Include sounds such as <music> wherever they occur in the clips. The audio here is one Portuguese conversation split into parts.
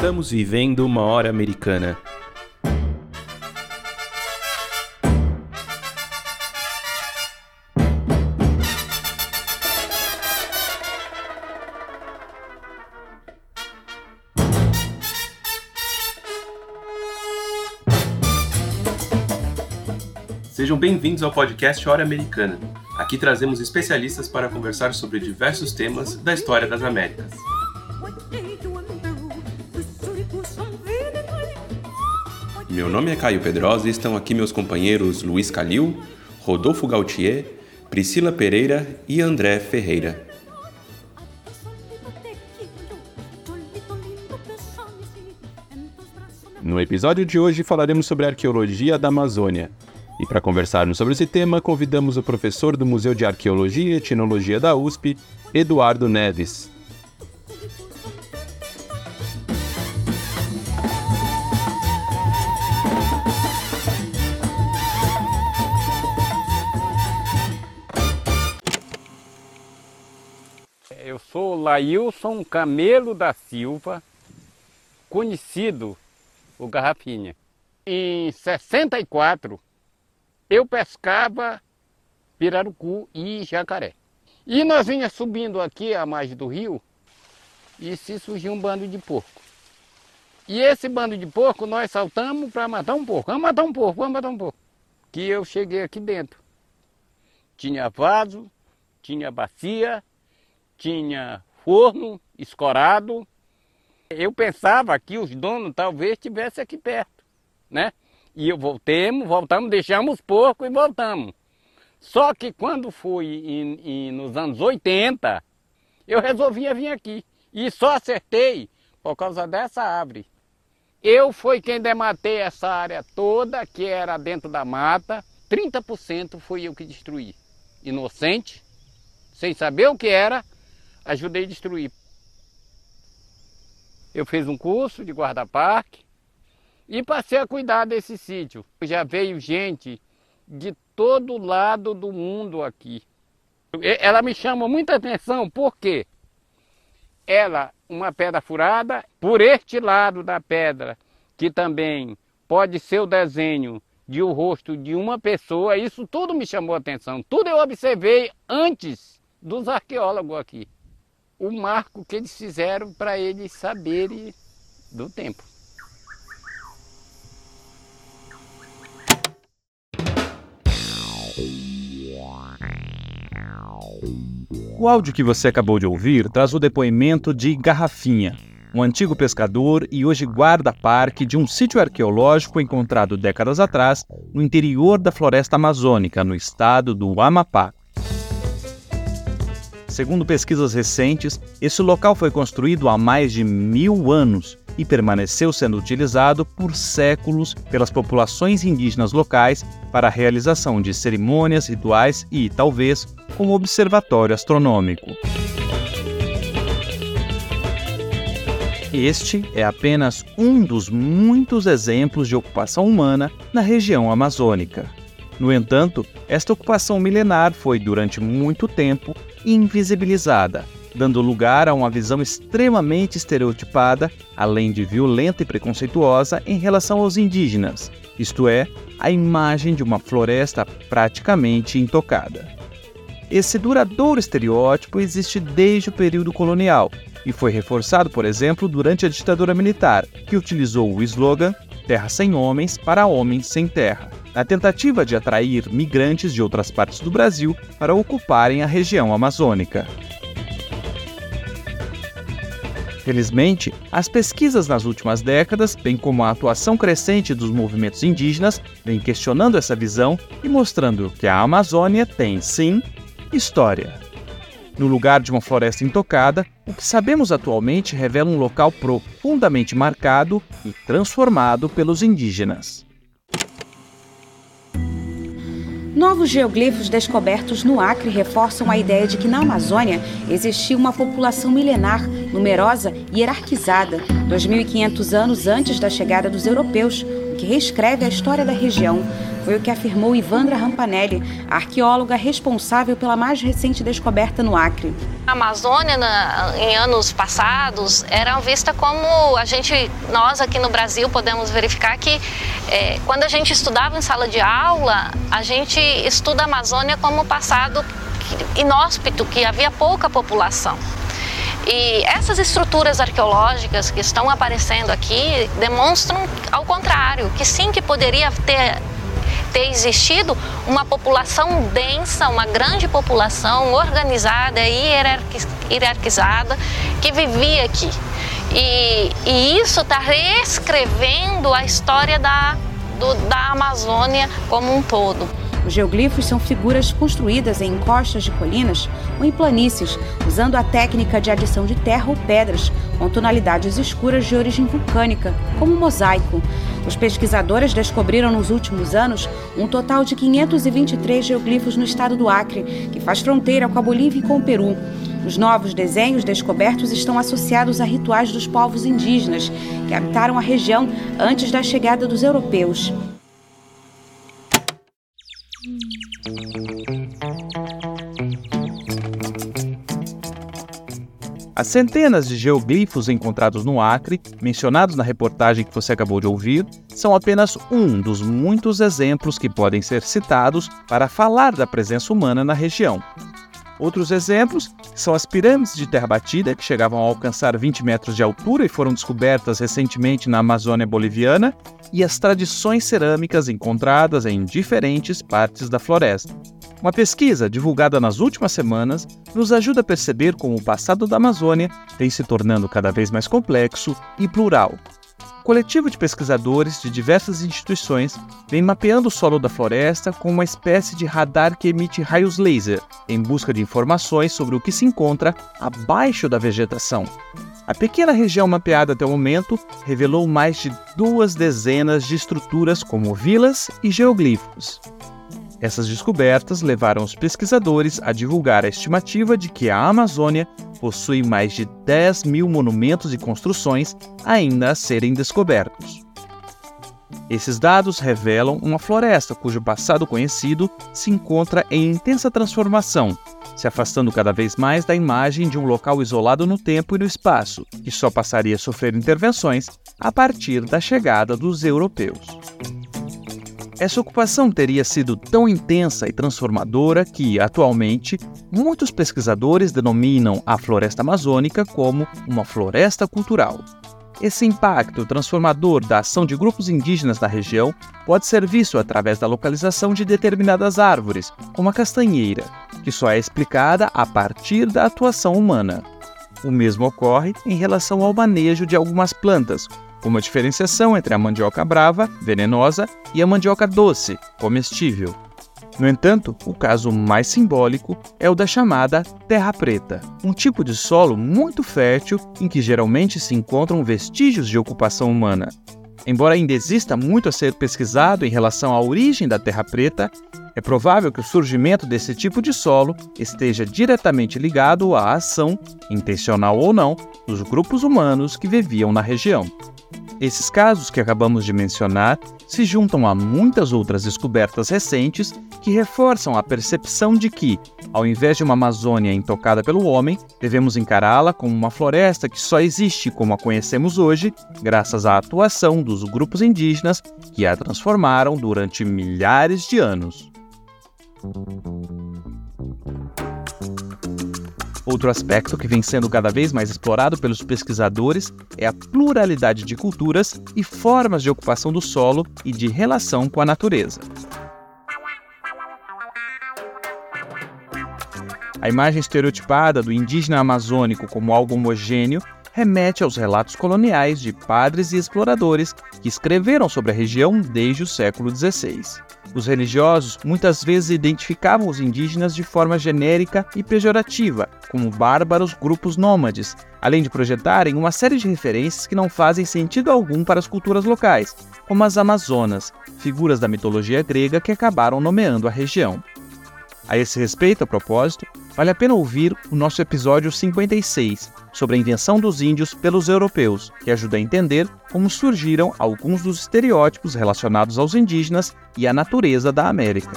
Estamos vivendo uma hora americana. Sejam bem-vindos ao podcast Hora Americana. Aqui trazemos especialistas para conversar sobre diversos temas da história das Américas. Meu nome é Caio Pedrosa e estão aqui meus companheiros Luiz Calil, Rodolfo Gautier, Priscila Pereira e André Ferreira. No episódio de hoje falaremos sobre a arqueologia da Amazônia, e para conversarmos sobre esse tema, convidamos o professor do Museu de Arqueologia e Etnologia da USP, Eduardo Neves. Sou Lailson Camelo da Silva, conhecido o Garrafinha. Em 64, eu pescava pirarucu e jacaré. E nós vinha subindo aqui a margem do rio e se surgiu um bando de porco. E esse bando de porco nós saltamos para matar um porco. Vamos matar um porco, vamos matar um porco. Que eu cheguei aqui dentro. Tinha vaso, tinha bacia, tinha forno escorado. Eu pensava que os donos talvez estivessem aqui perto, né? E eu voltemos, voltamos, deixamos os porcos e voltamos. Só que quando fui em, em, nos anos 80, eu resolvi vir aqui. E só acertei por causa dessa árvore. Eu fui quem dematei essa área toda, que era dentro da mata. 30% fui eu que destruí. Inocente, sem saber o que era, ajudei a destruir. Eu fiz um curso de guarda-parque, e passei a cuidar desse sítio. Já veio gente de todo lado do mundo aqui. Ela me chama muita atenção porque ela, uma pedra furada, por este lado da pedra, que também pode ser o desenho de o um rosto de uma pessoa, isso tudo me chamou atenção. Tudo eu observei antes dos arqueólogos aqui. O marco que eles fizeram para eles saberem do tempo. O áudio que você acabou de ouvir traz o depoimento de Garrafinha, um antigo pescador e hoje guarda-parque de um sítio arqueológico encontrado décadas atrás no interior da floresta amazônica, no estado do Amapá. Segundo pesquisas recentes, esse local foi construído há mais de mil anos e permaneceu sendo utilizado por séculos pelas populações indígenas locais para a realização de cerimônias, rituais e, talvez, como observatório astronômico. Este é apenas um dos muitos exemplos de ocupação humana na região amazônica. No entanto, esta ocupação milenar foi, durante muito tempo, invisibilizada dando lugar a uma visão extremamente estereotipada, além de violenta e preconceituosa em relação aos indígenas, isto é, a imagem de uma floresta praticamente intocada. Esse duradouro estereótipo existe desde o período colonial e foi reforçado, por exemplo, durante a ditadura militar, que utilizou o slogan Terra sem homens para homens sem terra, na tentativa de atrair migrantes de outras partes do Brasil para ocuparem a região amazônica. Felizmente, as pesquisas nas últimas décadas, bem como a atuação crescente dos movimentos indígenas, vem questionando essa visão e mostrando que a Amazônia tem, sim, história. No lugar de uma floresta intocada, o que sabemos atualmente revela um local profundamente marcado e transformado pelos indígenas. Novos geoglifos descobertos no Acre reforçam a ideia de que na Amazônia existia uma população milenar, numerosa e hierarquizada, 2.500 anos antes da chegada dos europeus, que reescreve a história da região. Foi o que afirmou Ivandra Rampanelli, arqueóloga responsável pela mais recente descoberta no Acre. A Amazônia, na, em anos passados, era vista como a gente, nós aqui no Brasil, podemos verificar que é, quando a gente estudava em sala de aula, a gente estuda a Amazônia como passado inóspito, que havia pouca população. E essas estruturas arqueológicas que estão aparecendo aqui demonstram ao contrário, que sim que poderia ter ter existido uma população densa, uma grande população organizada e hierarquizada que vivia aqui. E, e isso está reescrevendo a história da, do, da Amazônia como um todo. Os geoglifos são figuras construídas em encostas de colinas ou em planícies, usando a técnica de adição de terra ou pedras, com tonalidades escuras de origem vulcânica, como mosaico. Os pesquisadores descobriram nos últimos anos um total de 523 geoglifos no estado do Acre, que faz fronteira com a Bolívia e com o Peru. Os novos desenhos descobertos estão associados a rituais dos povos indígenas que habitaram a região antes da chegada dos europeus. As centenas de geoglifos encontrados no Acre, mencionados na reportagem que você acabou de ouvir, são apenas um dos muitos exemplos que podem ser citados para falar da presença humana na região. Outros exemplos são as pirâmides de terra batida, que chegavam a alcançar 20 metros de altura e foram descobertas recentemente na Amazônia boliviana, e as tradições cerâmicas encontradas em diferentes partes da floresta. Uma pesquisa divulgada nas últimas semanas nos ajuda a perceber como o passado da Amazônia vem se tornando cada vez mais complexo e plural. O coletivo de pesquisadores de diversas instituições vem mapeando o solo da floresta com uma espécie de radar que emite raios laser, em busca de informações sobre o que se encontra abaixo da vegetação. A pequena região mapeada até o momento revelou mais de duas dezenas de estruturas como vilas e geoglifos. Essas descobertas levaram os pesquisadores a divulgar a estimativa de que a Amazônia possui mais de 10 mil monumentos e construções ainda a serem descobertos. Esses dados revelam uma floresta cujo passado conhecido se encontra em intensa transformação, se afastando cada vez mais da imagem de um local isolado no tempo e no espaço, que só passaria a sofrer intervenções a partir da chegada dos europeus. Essa ocupação teria sido tão intensa e transformadora que, atualmente, muitos pesquisadores denominam a floresta amazônica como uma floresta cultural. Esse impacto transformador da ação de grupos indígenas na região pode ser visto através da localização de determinadas árvores, como a castanheira, que só é explicada a partir da atuação humana. O mesmo ocorre em relação ao manejo de algumas plantas, uma diferenciação entre a mandioca brava, venenosa, e a mandioca doce, comestível. No entanto, o caso mais simbólico é o da chamada terra preta, um tipo de solo muito fértil em que geralmente se encontram vestígios de ocupação humana. Embora ainda exista muito a ser pesquisado em relação à origem da terra preta, é provável que o surgimento desse tipo de solo esteja diretamente ligado à ação, intencional ou não, dos grupos humanos que viviam na região. Esses casos que acabamos de mencionar se juntam a muitas outras descobertas recentes que reforçam a percepção de que, ao invés de uma Amazônia intocada pelo homem, devemos encará-la como uma floresta que só existe como a conhecemos hoje, graças à atuação dos grupos indígenas que a transformaram durante milhares de anos. Outro aspecto que vem sendo cada vez mais explorado pelos pesquisadores é a pluralidade de culturas e formas de ocupação do solo e de relação com a natureza. A imagem estereotipada do indígena amazônico como algo homogêneo remete aos relatos coloniais de padres e exploradores que escreveram sobre a região desde o século XVI. Os religiosos muitas vezes identificavam os indígenas de forma genérica e pejorativa, como bárbaros grupos nômades, além de projetarem uma série de referências que não fazem sentido algum para as culturas locais, como as Amazonas, figuras da mitologia grega que acabaram nomeando a região. A esse respeito, a propósito, vale a pena ouvir o nosso episódio 56 sobre a invenção dos índios pelos europeus, que ajuda a entender como surgiram alguns dos estereótipos relacionados aos indígenas e à natureza da América.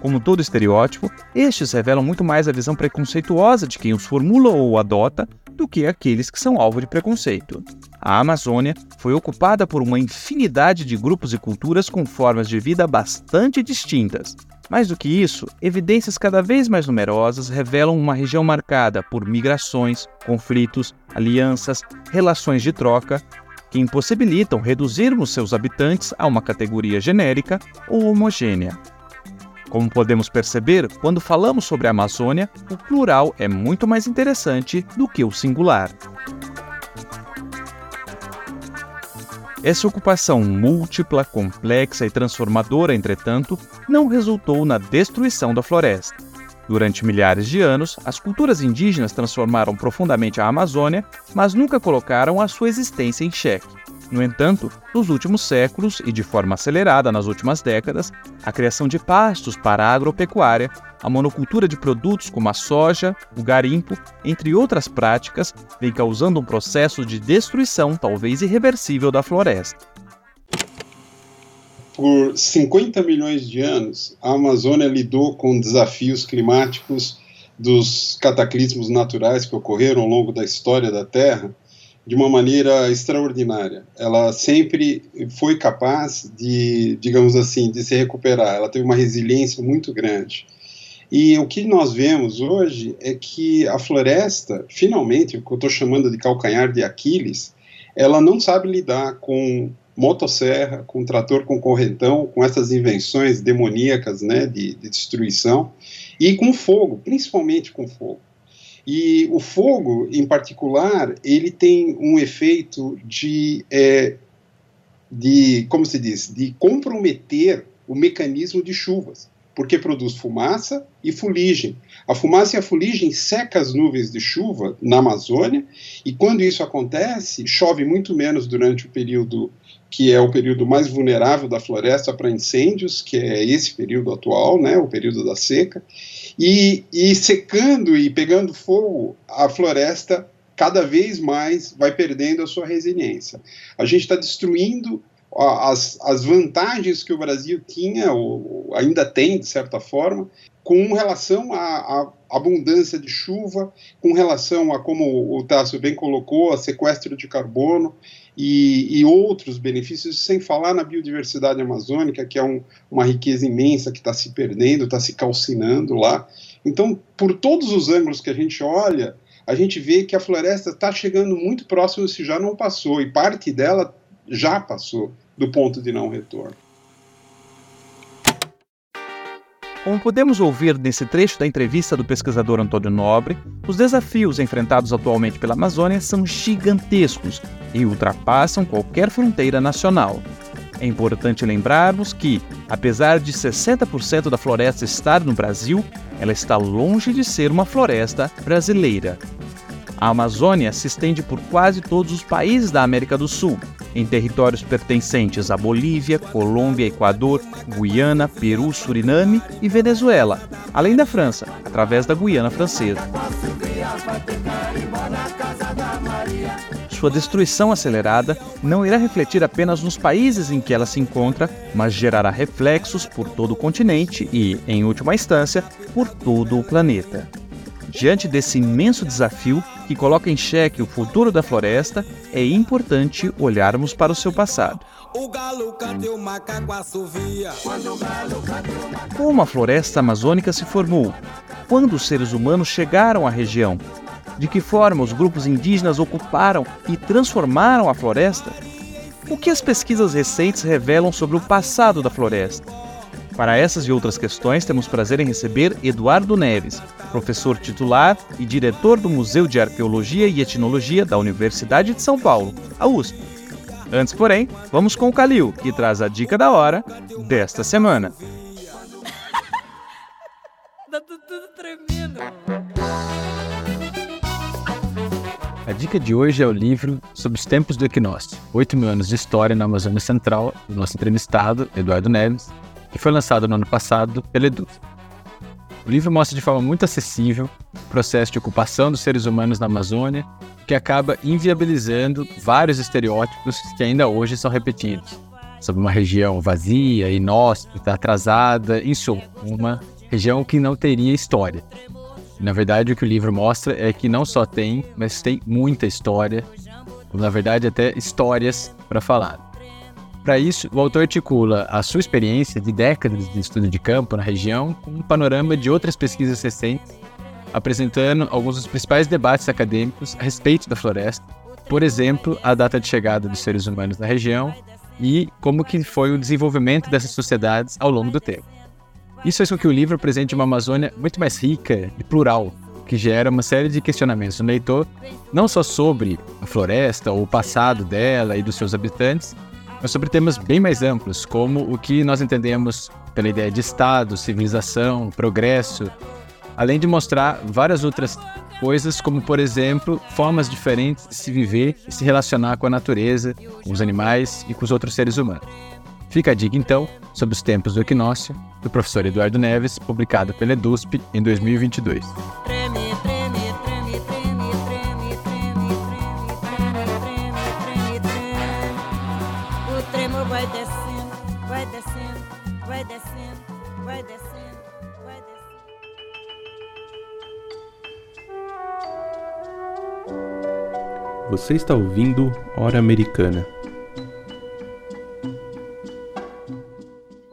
Como todo estereótipo, estes revelam muito mais a visão preconceituosa de quem os formula ou adota do que aqueles que são alvo de preconceito. A Amazônia foi ocupada por uma infinidade de grupos e culturas com formas de vida bastante distintas. Mais do que isso, evidências cada vez mais numerosas revelam uma região marcada por migrações, conflitos, alianças, relações de troca, que impossibilitam reduzirmos seus habitantes a uma categoria genérica ou homogênea. Como podemos perceber, quando falamos sobre a Amazônia, o plural é muito mais interessante do que o singular. Essa ocupação múltipla, complexa e transformadora, entretanto, não resultou na destruição da floresta. Durante milhares de anos, as culturas indígenas transformaram profundamente a Amazônia, mas nunca colocaram a sua existência em xeque. No entanto, nos últimos séculos e de forma acelerada nas últimas décadas, a criação de pastos para a agropecuária, a monocultura de produtos como a soja, o garimpo, entre outras práticas, vem causando um processo de destruição talvez irreversível da floresta. Por 50 milhões de anos, a Amazônia lidou com desafios climáticos dos cataclismos naturais que ocorreram ao longo da história da Terra de uma maneira extraordinária. Ela sempre foi capaz de, digamos assim, de se recuperar. Ela teve uma resiliência muito grande. E o que nós vemos hoje é que a floresta, finalmente, o que eu estou chamando de calcanhar de Aquiles, ela não sabe lidar com motosserra, com trator com correntão, com essas invenções demoníacas né, de, de destruição, e com fogo, principalmente com fogo. E o fogo, em particular, ele tem um efeito de, é, de como se diz, de comprometer o mecanismo de chuvas, porque produz fumaça e fuligem. A fumaça e a fuligem seca as nuvens de chuva na Amazônia, e quando isso acontece, chove muito menos durante o período que é o período mais vulnerável da floresta para incêndios, que é esse período atual, né, o período da seca, e, e secando e pegando fogo, a floresta cada vez mais vai perdendo a sua resiliência. A gente está destruindo as, as vantagens que o Brasil tinha, ou ainda tem, de certa forma, com relação à, abundância de chuva, com relação a, como o Tássio bem colocou, a sequestro de carbono e, e, outros benefícios, sem falar na biodiversidade amazônica, que é um, uma riqueza imensa que está se perdendo, está se calcinando lá. Então, por todos os ângulos que a gente olha, a gente vê que a floresta está chegando muito próximo se já não passou, e parte dela já passou do ponto de não retorno. Como podemos ouvir nesse trecho da entrevista do pesquisador Antônio Nobre, os desafios enfrentados atualmente pela Amazônia são gigantescos e ultrapassam qualquer fronteira nacional. É importante lembrarmos que, apesar de 60% da floresta estar no Brasil, ela está longe de ser uma floresta brasileira. A Amazônia se estende por quase todos os países da América do Sul, em territórios pertencentes a Bolívia, Colômbia, Equador, Guiana, Peru, Suriname e Venezuela, além da França, através da Guiana Francesa. Sua destruição acelerada não irá refletir apenas nos países em que ela se encontra, mas gerará reflexos por todo o continente e, em última instância, por todo o planeta. Diante desse imenso desafio que coloca em xeque o futuro da floresta, é importante olharmos para o seu passado. Como a floresta amazônica se formou? Quando os seres humanos chegaram à região? De que forma os grupos indígenas ocuparam e transformaram a floresta? O que as pesquisas recentes revelam sobre o passado da floresta? Para essas e outras questões, temos prazer em receber Eduardo Neves, professor titular e diretor do Museu de Arqueologia e Etnologia da Universidade de São Paulo, a USP. Antes, porém, vamos com o Calil, que traz a dica da hora desta semana. <laughs> tá tudo tremendo. A dica de hoje é o livro Sobre os Tempos do Equinócio, 8 mil anos de história na Amazônia Central, do nosso entrevistado, Eduardo Neves, que foi lançado no ano passado pela Eduz. O livro mostra de forma muito acessível o processo de ocupação dos seres humanos na Amazônia, que acaba inviabilizando vários estereótipos que ainda hoje são repetidos sobre uma região vazia, inóspita, atrasada, em suma, uma região que não teria história. Na verdade, o que o livro mostra é que não só tem, mas tem muita história, na verdade, até histórias para falar. Para isso, o autor articula a sua experiência de décadas de estudo de campo na região com um panorama de outras pesquisas recentes, apresentando alguns dos principais debates acadêmicos a respeito da floresta, por exemplo, a data de chegada dos seres humanos na região e como que foi o desenvolvimento dessas sociedades ao longo do tempo. Isso faz com que o livro apresente uma Amazônia muito mais rica e plural, que gera uma série de questionamentos no leitor, não só sobre a floresta ou o passado dela e dos seus habitantes, mas sobre temas bem mais amplos, como o que nós entendemos pela ideia de Estado, civilização, progresso, além de mostrar várias outras coisas, como por exemplo, formas diferentes de se viver e se relacionar com a natureza, com os animais e com os outros seres humanos. Fica a dica então sobre os tempos do equinócio, do professor Eduardo Neves, publicado pela EDUSP em 2022. Você está ouvindo Hora Americana.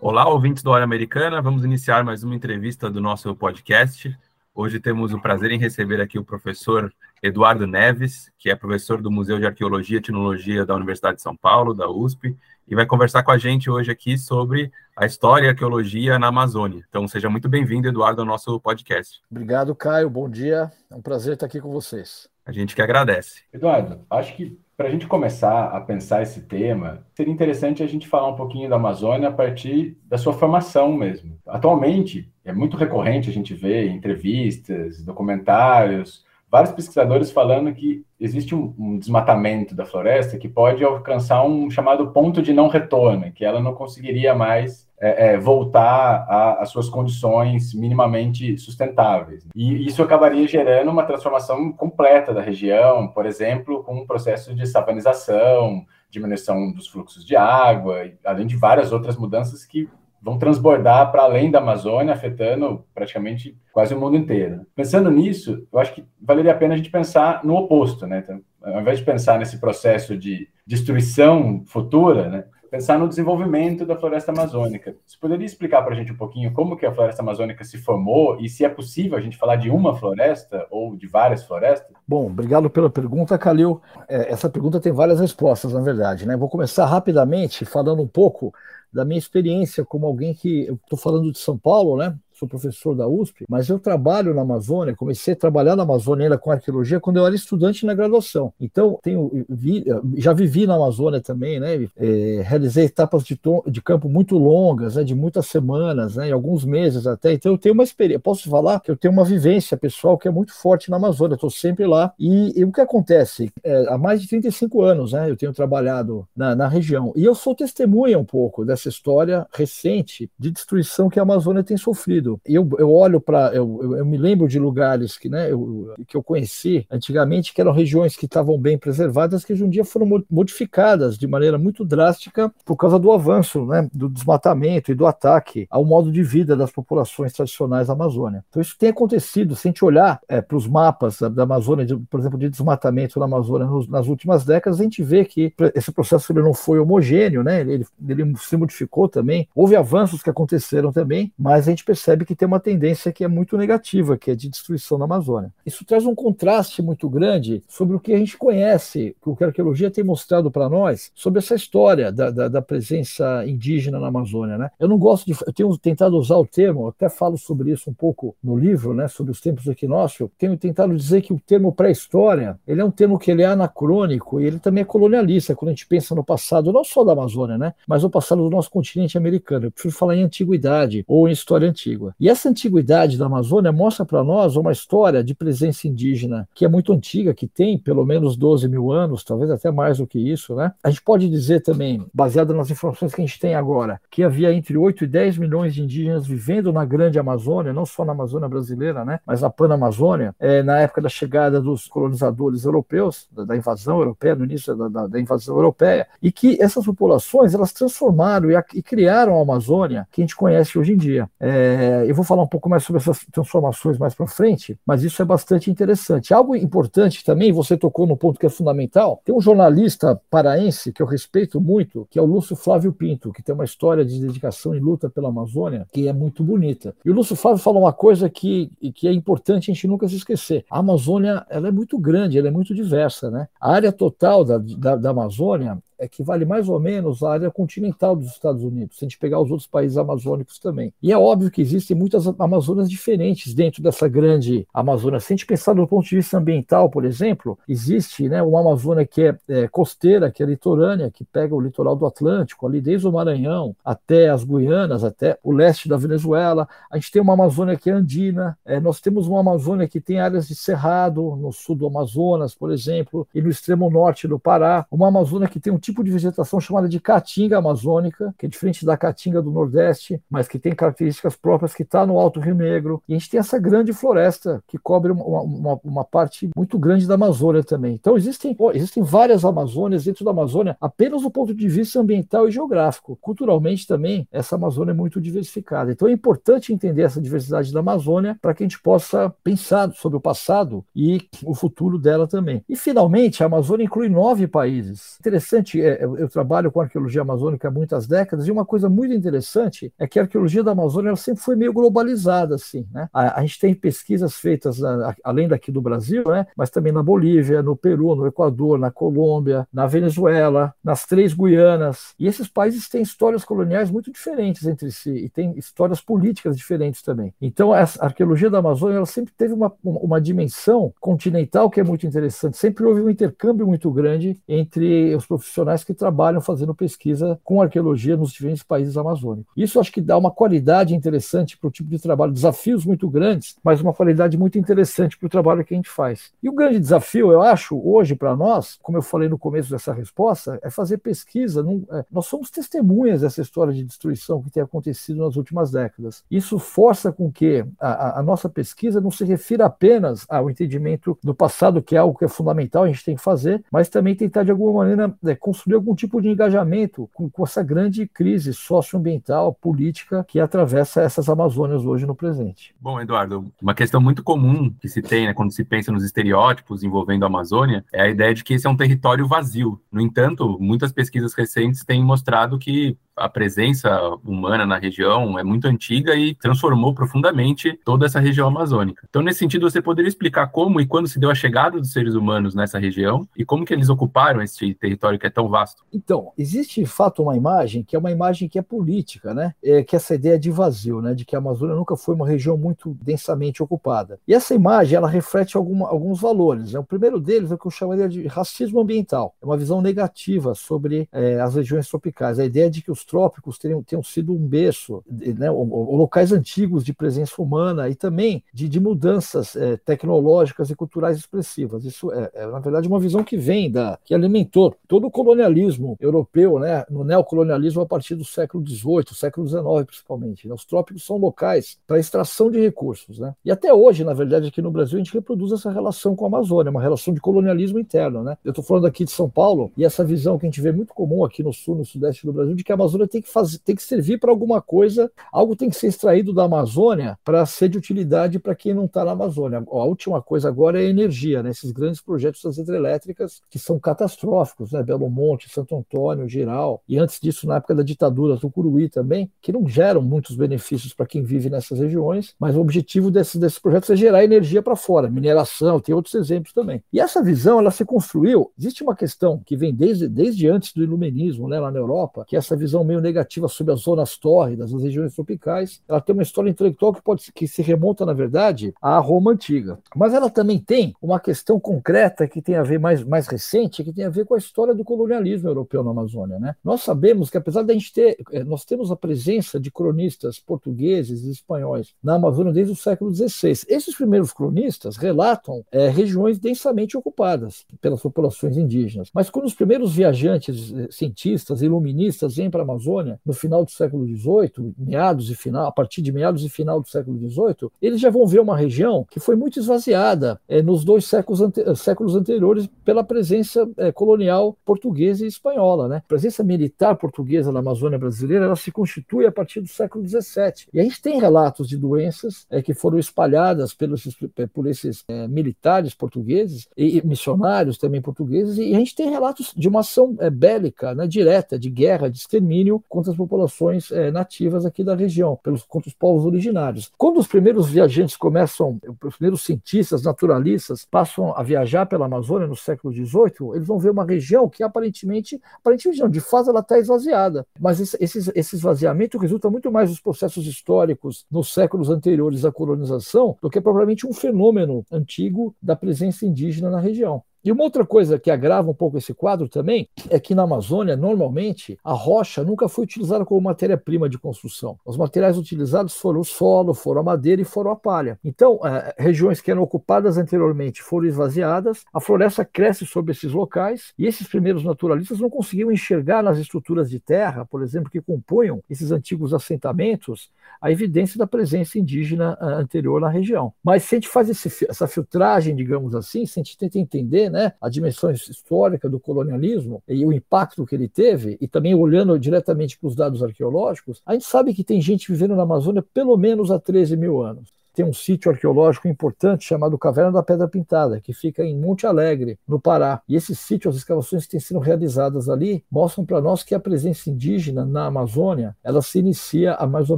Olá, ouvintes do Hora Americana. Vamos iniciar mais uma entrevista do nosso podcast. Hoje temos o prazer em receber aqui o professor Eduardo Neves, que é professor do Museu de Arqueologia e Etnologia da Universidade de São Paulo, da USP, e vai conversar com a gente hoje aqui sobre a história e arqueologia na Amazônia. Então, seja muito bem-vindo, Eduardo, ao nosso podcast. Obrigado, Caio. Bom dia. É um prazer estar aqui com vocês. A gente que agradece. Eduardo, acho que para a gente começar a pensar esse tema, seria interessante a gente falar um pouquinho da Amazônia a partir da sua formação mesmo. Atualmente, é muito recorrente a gente ver entrevistas, documentários, vários pesquisadores falando que existe um, um, desmatamento da floresta que pode alcançar um chamado ponto de não retorno, que ela não conseguiria mais é, é, voltar às suas condições minimamente sustentáveis. E isso acabaria gerando uma transformação completa da região, por exemplo, com um processo de savanização, diminuição dos fluxos de água, além de várias outras mudanças que vão transbordar para além da Amazônia, afetando praticamente quase o mundo inteiro. Pensando nisso, eu acho que valeria a pena a gente pensar no oposto, né? Então, ao invés de pensar nesse processo de destruição futura, né? Pensar no desenvolvimento da floresta amazônica. Você poderia explicar para a gente um pouquinho como que a floresta amazônica se formou e se é possível a gente falar de uma floresta ou de várias florestas? Bom, obrigado pela pergunta, Calil. É, essa pergunta tem várias respostas, na verdade. Né? Vou começar rapidamente falando um pouco da minha experiência como alguém que eu estou falando de São Paulo, né? Sou professor da USP, mas eu trabalho na Amazônia, comecei a trabalhar na Amazônia ainda com arqueologia quando eu era estudante na graduação. Então, tenho, vi, já vivi na Amazônia também, né? É, realizei etapas de, de, campo muito longas, né? de muitas semanas, né? alguns meses até. Então, eu tenho uma experiência, posso falar que eu tenho uma vivência pessoal que é muito forte na Amazônia, estou sempre lá. E, e, o que acontece? É, há mais de 35 anos, né? Eu tenho trabalhado na, na região. E eu sou testemunha um pouco dessa história recente de destruição que a Amazônia tem sofrido. Eu, eu olho para. Eu, eu, eu, me lembro de lugares que, né, eu, que eu conheci antigamente, que eram regiões que estavam bem preservadas, que hoje em dia foram modificadas de maneira muito drástica por causa do avanço, né, do desmatamento e do ataque ao modo de vida das populações tradicionais da Amazônia. Então, isso tem acontecido. Se a gente olhar é, para os mapas da, da Amazônia, de, por exemplo, de desmatamento na Amazônia nos, nas últimas décadas, a gente vê que esse processo ele não foi homogêneo, né, ele, ele se modificou também. Houve avanços que aconteceram também, mas a gente percebe percebe que tem uma tendência que é muito negativa, que é de destruição da Amazônia. Isso traz um contraste muito grande sobre o que a gente conhece, o que a arqueologia tem mostrado para nós, sobre essa história da, da, da, presença indígena na Amazônia. Né? Eu não gosto de. Eu tenho tentado usar o termo, até falo sobre isso um pouco no livro, né, sobre os tempos do equinócio. Tenho tentado dizer que o termo pré-história ele é um termo que ele é anacrônico e ele também é colonialista, quando a gente pensa no passado, não só da Amazônia, né, mas no passado do nosso continente americano. Eu prefiro falar em antiguidade ou em história antiga. E essa antiguidade da Amazônia mostra para nós uma história de presença indígena que é muito antiga, que tem pelo menos 12 mil anos, talvez até mais do que isso. Né? A gente pode dizer também, baseado nas informações que a gente tem agora, que havia entre 8 e 10 milhões de indígenas vivendo na grande Amazônia, não só na Amazônia brasileira, né? mas na Pan-Amazônia, é, na época da chegada dos colonizadores europeus, da, da invasão europeia, no início da, da, da, invasão europeia, e que essas populações elas transformaram e, a, e criaram a Amazônia que a gente conhece hoje em dia. É, eu vou falar um pouco mais sobre essas transformações mais para frente, mas isso é bastante interessante. Algo importante também, você tocou no ponto que é fundamental, tem um jornalista paraense que eu respeito muito, que é o Lúcio Flávio Pinto, que tem uma história de dedicação e luta pela Amazônia que é muito bonita. E o Lúcio Flávio fala uma coisa que, que é importante a gente nunca se esquecer. A Amazônia ela é muito grande, ela é muito diversa. Né? A área total da, da, da Amazônia equivale mais ou menos à área continental dos Estados Unidos, se a gente pegar os outros países amazônicos também. E é óbvio que existem muitas Amazonas diferentes dentro dessa grande Amazônia. Se a gente pensar do ponto de vista ambiental, por exemplo, existe né, uma Amazônia que é, é costeira, que é litorânea, que pega o litoral do Atlântico, ali desde o Maranhão até as Guianas, até o leste da Venezuela. A gente tem uma Amazônia que é andina, é, nós temos uma Amazônia que tem áreas de cerrado, no sul do Amazonas, por exemplo, e no extremo norte do Pará. Uma Amazônia que tem um tipo de vegetação chamada de caatinga amazônica, que é diferente da caatinga do Nordeste, mas que tem características próprias, que está no Alto Rio Negro. E a gente tem essa grande floresta que cobre uma, uma, uma, parte muito grande da Amazônia também. Então existem, existem várias Amazônias dentro da Amazônia, apenas do ponto de vista ambiental e geográfico. Culturalmente também, essa Amazônia é muito diversificada. Então é importante entender essa diversidade da Amazônia para que a gente possa pensar sobre o passado e o futuro dela também. E finalmente, a Amazônia inclui nove países. Interessante é, eu, trabalho com arqueologia amazônica há muitas décadas, e uma coisa muito interessante é que a arqueologia da Amazônia sempre foi meio globalizada, assim, né? A, a gente tem pesquisas feitas além daqui do Brasil, né? Mas também na Bolívia, no Peru, no Equador, na Colômbia, na Venezuela, nas três Guianas. E esses países têm histórias coloniais muito diferentes entre si e têm histórias políticas diferentes também. Então, a arqueologia da Amazônia ela sempre teve uma, uma dimensão continental que é muito interessante. Sempre houve um intercâmbio muito grande entre os profissionais profissionais que trabalham fazendo pesquisa com arqueologia nos diferentes países amazônicos. Isso acho que dá uma qualidade interessante para o tipo de trabalho, desafios muito grandes, mas uma qualidade muito interessante para o trabalho que a gente faz. E o grande desafio, eu acho, hoje para nós, como eu falei no começo dessa resposta, é fazer pesquisa. Num, é, nós somos testemunhas dessa história de destruição que tem acontecido nas últimas décadas. Isso força com que a, a nossa pesquisa não se refira apenas ao entendimento do passado, que é algo que é fundamental, a gente tem que fazer, mas também tentar de alguma maneira é, construir algum tipo de engajamento com, com essa grande crise socioambiental, política que atravessa essas Amazônias hoje no presente. Bom, Eduardo, uma questão muito comum que se tem né, quando se pensa nos estereótipos envolvendo a Amazônia é a ideia de que esse é um território vazio. No entanto, muitas pesquisas recentes têm mostrado que a presença humana na região é muito antiga e transformou profundamente toda essa região amazônica. Então, nesse sentido, você poderia explicar como e quando se deu a chegada dos seres humanos nessa região e como que eles ocuparam esse território que é tão vasto? Então, existe de fato uma imagem que é uma imagem que é política, né? É, que é essa ideia de vazio, né? De que a Amazônia nunca foi uma região muito densamente ocupada. E essa imagem, ela reflete alguma, alguns valores. Né? O primeiro deles é o que eu chamaria de racismo ambiental. É uma visão negativa sobre é, as regiões tropicais. A ideia de que os os trópicos tenham, tenham sido um berço, né, ou, locais antigos de presença humana e também de, de mudanças é, tecnológicas e culturais expressivas. Isso é, é, na verdade, uma visão que vem da que alimentou todo o colonialismo europeu, né, no neocolonialismo a partir do século XVIII, século XIX principalmente. Né? Os trópicos são locais para extração de recursos. Né? E até hoje, na verdade, aqui no Brasil, a gente reproduz essa relação com a Amazônia, uma relação de colonialismo interno. Né? Eu estou falando aqui de São Paulo e essa visão que a gente vê muito comum aqui no sul, no sudeste do Brasil, de que a Amazônia Amazônia tem que, fazer, tem que servir para alguma coisa, algo tem que ser extraído da Amazônia para ser de utilidade para quem não está na Amazônia. A última coisa agora é a energia, né? esses grandes projetos das hidrelétricas que são catastróficos, né? Belo Monte, Santo Antônio, Giral, e antes disso, na época da ditadura, Tucuruí também, que não geram muitos benefícios para quem vive nessas regiões, mas o objetivo desses, projetos é gerar energia para fora, mineração, tem outros exemplos também. E essa visão, ela se construiu, existe uma questão que vem desde, desde antes do iluminismo, né, lá na Europa, que é essa visão visão meio negativa sobre as zonas tórridas, as regiões tropicais. Ela tem uma história intelectual que pode que se remonta, na verdade, à Roma antiga. Mas ela também tem uma questão concreta que tem a ver mais, mais recente, que tem a ver com a história do colonialismo europeu na Amazônia. Né? Nós sabemos que, apesar de a gente ter, eh, nós temos a presença de cronistas portugueses e espanhóis na Amazônia desde o século XVI. Esses primeiros cronistas relatam é, regiões densamente ocupadas pelas populações indígenas. Mas quando os primeiros viajantes, eh, cientistas, iluministas vêm para a Amazônia no final do século XVIII, meados e final, a partir de meados e final do século XVIII, eles já vão ver uma região que foi muito esvaziada é, nos dois séculos, ante séculos anteriores pela presença é, colonial portuguesa e espanhola. Né? A presença militar portuguesa na Amazônia brasileira ela se constitui a partir do século XVII. E a gente tem relatos de doenças é, que foram espalhadas pelos, por esses é, militares portugueses e, e, missionários também portugueses, e a gente tem relatos de uma ação bélica, né, direta, de guerra, de extermínio contra as populações é, nativas aqui da região, pelos, contra os povos originários. Quando os primeiros viajantes começam, os primeiros cientistas, naturalistas, passam a viajar pela Amazônia no século XVIII, eles vão ver uma região que aparentemente, aparentemente não, de fato ela está esvaziada. Mas esse, esse, esse esvaziamento resulta muito mais dos processos históricos nos séculos anteriores à colonização do que propriamente um fenômeno antigo da presença indígena na região. E uma outra coisa que agrava um pouco esse quadro também é que na Amazônia, normalmente, a rocha nunca foi utilizada como matéria-prima de construção. Os materiais utilizados foram o solo, foram a madeira e foram a palha. Então, é, regiões que eram ocupadas anteriormente foram esvaziadas, a floresta cresce sobre esses locais e esses primeiros naturalistas não conseguiam enxergar nas estruturas de terra, por exemplo, que compunham esses antigos assentamentos, a evidência da presença indígena uh, anterior na região. Mas se a gente faz esse, essa filtragem, digamos assim, se a gente tenta entender né, a dimensão histórica do colonialismo e o impacto que ele teve, e também olhando diretamente para os dados arqueológicos, a gente sabe que tem gente vivendo na Amazônia pelo menos há 13 mil anos tem um sítio arqueológico importante chamado Caverna da Pedra Pintada, que fica em Monte Alegre, no Pará. E esse sítio, as escavações que têm sido realizadas ali, mostram para nós que a presença indígena na Amazônia, ela se inicia há mais ou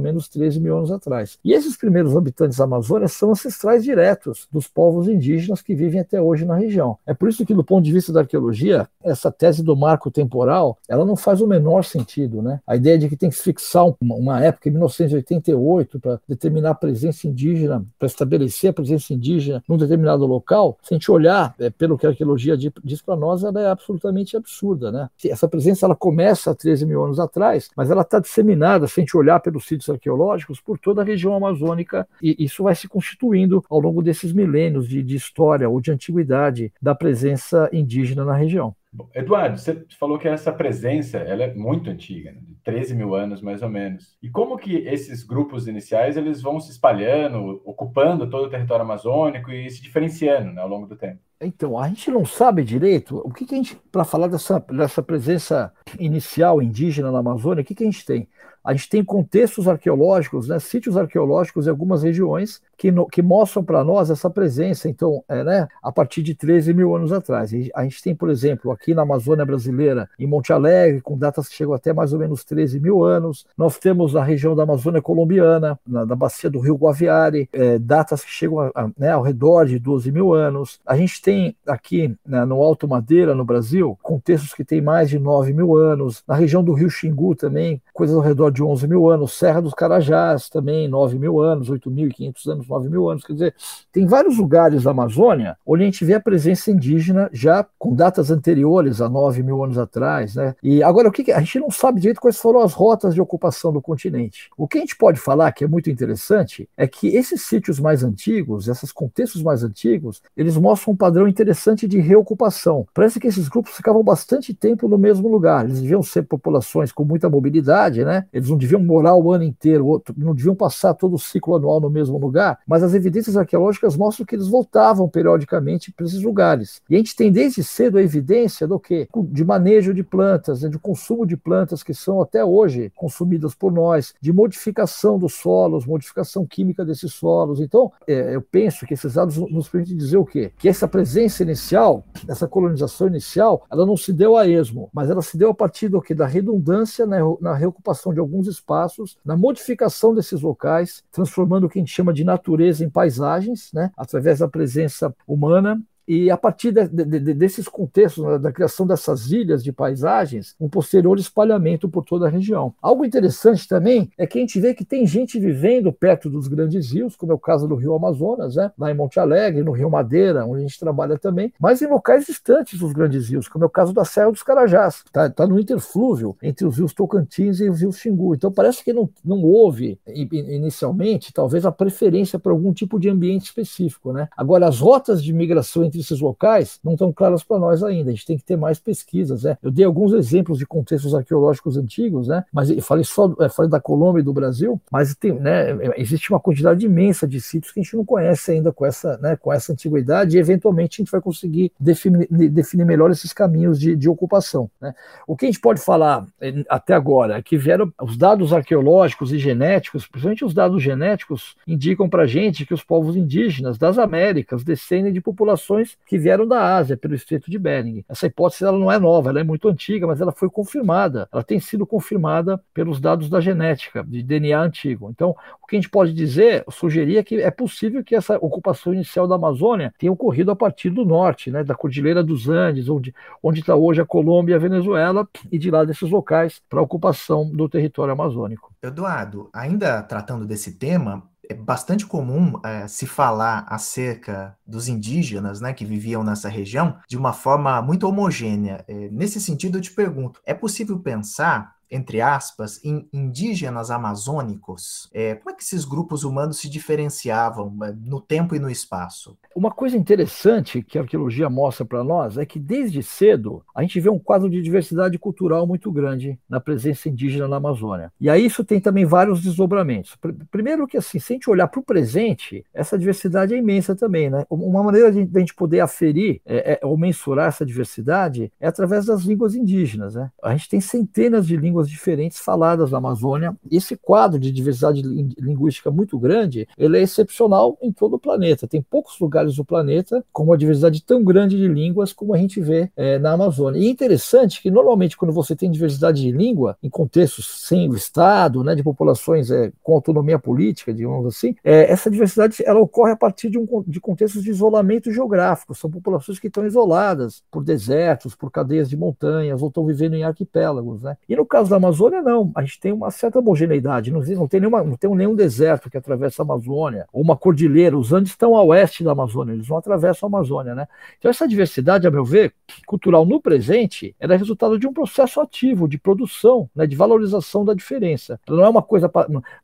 menos 13 mil anos atrás. E esses primeiros habitantes da Amazônia são ancestrais diretos dos povos indígenas que vivem até hoje na região. É por isso que, do ponto de vista da arqueologia, essa tese do marco temporal, ela não faz o menor sentido, né? A ideia de que tem que fixar uma época, em 1988, para determinar a presença indígena indígena, para estabelecer a presença indígena num determinado local, se a gente olhar é, pelo que a arqueologia diz para nós, ela é absolutamente absurda. Né? Essa presença ela começa há 13 mil anos atrás, mas ela está disseminada, se a gente olhar pelos sítios arqueológicos, por toda a região amazônica, e isso vai se constituindo ao longo desses milênios de, de história ou de antiguidade da presença indígena na região. Eduardo, você falou que essa presença ela é muito antiga, né? 13 mil anos mais ou menos. E como que esses grupos iniciais eles vão se espalhando, ocupando todo o território amazônico e se diferenciando né, ao longo do tempo? Então, a gente não sabe direito o que, que a gente, para falar dessa, dessa presença inicial indígena na Amazônia, o que, que a gente tem? A gente tem contextos arqueológicos, né, sítios arqueológicos em algumas regiões que, no, que mostram para nós essa presença, então, é, né, a partir de 13 mil anos atrás. A gente tem, por exemplo, aqui na Amazônia brasileira, em Monte Alegre, com datas que chegam até mais ou menos 13 mil anos. Nós temos na região da Amazônia colombiana, na, na bacia do rio Guaviare, é, datas que chegam a, a, né, ao redor de 12 mil anos. A gente tem aqui né, no Alto Madeira, no Brasil, contextos que têm mais de 9 mil anos. Na região do rio Xingu também, coisas ao redor de 11 mil anos. Serra dos Carajás também, 9 mil anos, 8.500 anos, 9 mil anos. Quer dizer, tem vários lugares da Amazônia onde a gente vê a presença indígena já com datas anteriores a 9 mil anos atrás. Né? E agora, o que, que a gente não sabe direito quais foram as rotas de ocupação do continente. O que a gente pode falar, que é muito interessante, é que esses sítios mais antigos, esses contextos mais antigos, eles mostram um padrão interessante de reocupação. Parece que esses grupos ficavam bastante tempo no mesmo lugar. Eles deviam ser populações com muita mobilidade, né? Eles não deviam morar o ano inteiro, não deviam passar todo o ciclo anual no mesmo lugar, mas as evidências arqueológicas mostram que eles voltavam periodicamente para esses lugares. E a gente tem desde cedo a evidência do quê? De manejo de plantas, né? de consumo de plantas que são até hoje consumidas por nós, de modificação dos solos, modificação química desses solos. Então, é, eu penso que esses dados nos permitem dizer o quê? Que essa presença inicial, essa colonização inicial, ela não se deu a esmo, mas ela se deu a partir do quê? Da redundância na, na reocupação de alguns espaços, na modificação desses locais, transformando o que a gente chama de natureza em paisagens, né? através da presença humana, E a partir de, de, de, desses contextos, né, da criação dessas ilhas de paisagens, um posterior espalhamento por toda a região. Algo interessante também é que a gente vê que tem gente vivendo perto dos grandes rios, como é o caso do Rio Amazonas, né? lá em Monte Alegre, no Rio Madeira, onde a gente trabalha também, mas em locais distantes dos grandes rios, como é o caso da Serra dos Carajás, está tá no interflúvio entre os rios Tocantins e os rios Xingu. Então parece que não, não houve inicialmente, talvez, a preferência para algum tipo de ambiente específico. Né? Agora, as rotas de migração entre esses locais não estão claras para nós ainda, a gente tem que ter mais pesquisas. Né? Eu dei alguns exemplos de contextos arqueológicos antigos, né? mas falei só eu falei da Colômbia e do Brasil, mas tem, né, existe uma quantidade imensa de sítios que a gente não conhece ainda com essa, né, com essa antiguidade e eventualmente a gente vai conseguir definir, definir melhor esses caminhos de, de ocupação. Né? O que a gente pode falar eh, até agora é que vieram os dados arqueológicos e genéticos, principalmente os dados genéticos, indicam para a gente que os povos indígenas das Américas descendem de populações que vieram da Ásia, pelo Estreito de Bering. Essa hipótese ela não é nova, ela é muito antiga, mas ela foi confirmada, ela tem sido confirmada pelos dados da genética, de DNA antigo. Então, o que a gente pode dizer, sugerir é que é possível que essa ocupação inicial da Amazônia tenha ocorrido a partir do norte, né, da Cordilheira dos Andes, onde está hoje a Colômbia e a Venezuela, e de lá desses locais para a ocupação do território amazônico. Eduardo, ainda tratando desse tema, é bastante comum é, se falar acerca dos indígenas né, que viviam nessa região de uma forma muito homogênea. É, nesse sentido, eu te pergunto: é possível pensar entre aspas, in, indígenas amazônicos, é, como é que esses grupos humanos se diferenciavam é, no tempo e no espaço? Uma coisa interessante que a arqueologia mostra para nós é que desde cedo a gente vê um quadro de diversidade cultural muito grande na presença indígena na Amazônia. E aí isso tem também vários desdobramentos. Primeiro que assim, se a gente olhar para o presente, essa diversidade é imensa também, né? Uma maneira de a gente poder aferir é, é, ou mensurar essa diversidade é através das línguas indígenas, né? A gente tem centenas de línguas línguas diferentes faladas na Amazônia. Esse quadro de diversidade linguística muito grande, ele é excepcional em todo o planeta. Tem poucos lugares do planeta com uma diversidade tão grande de línguas como a gente vê é, na Amazônia. E é interessante que normalmente quando você tem diversidade de língua em contextos sem o Estado, né, de populações é, com autonomia política, digamos assim, é, essa diversidade ela ocorre a partir de, um, de contextos de isolamento geográfico. São populações que estão isoladas por desertos, por cadeias de montanhas ou estão vivendo em arquipélagos. Né? E no caso caso da Amazônia, não. A gente tem uma certa homogeneidade. Não, não, tem, nenhuma, não tem nenhum deserto que atravessa a Amazônia, ou uma cordilheira. Os Andes estão a oeste da Amazônia, eles não atravessam a Amazônia. Né? Então, essa diversidade, a meu ver, cultural no presente, ela é resultado de um processo ativo de produção, né, de valorização da diferença. Ela não é uma coisa,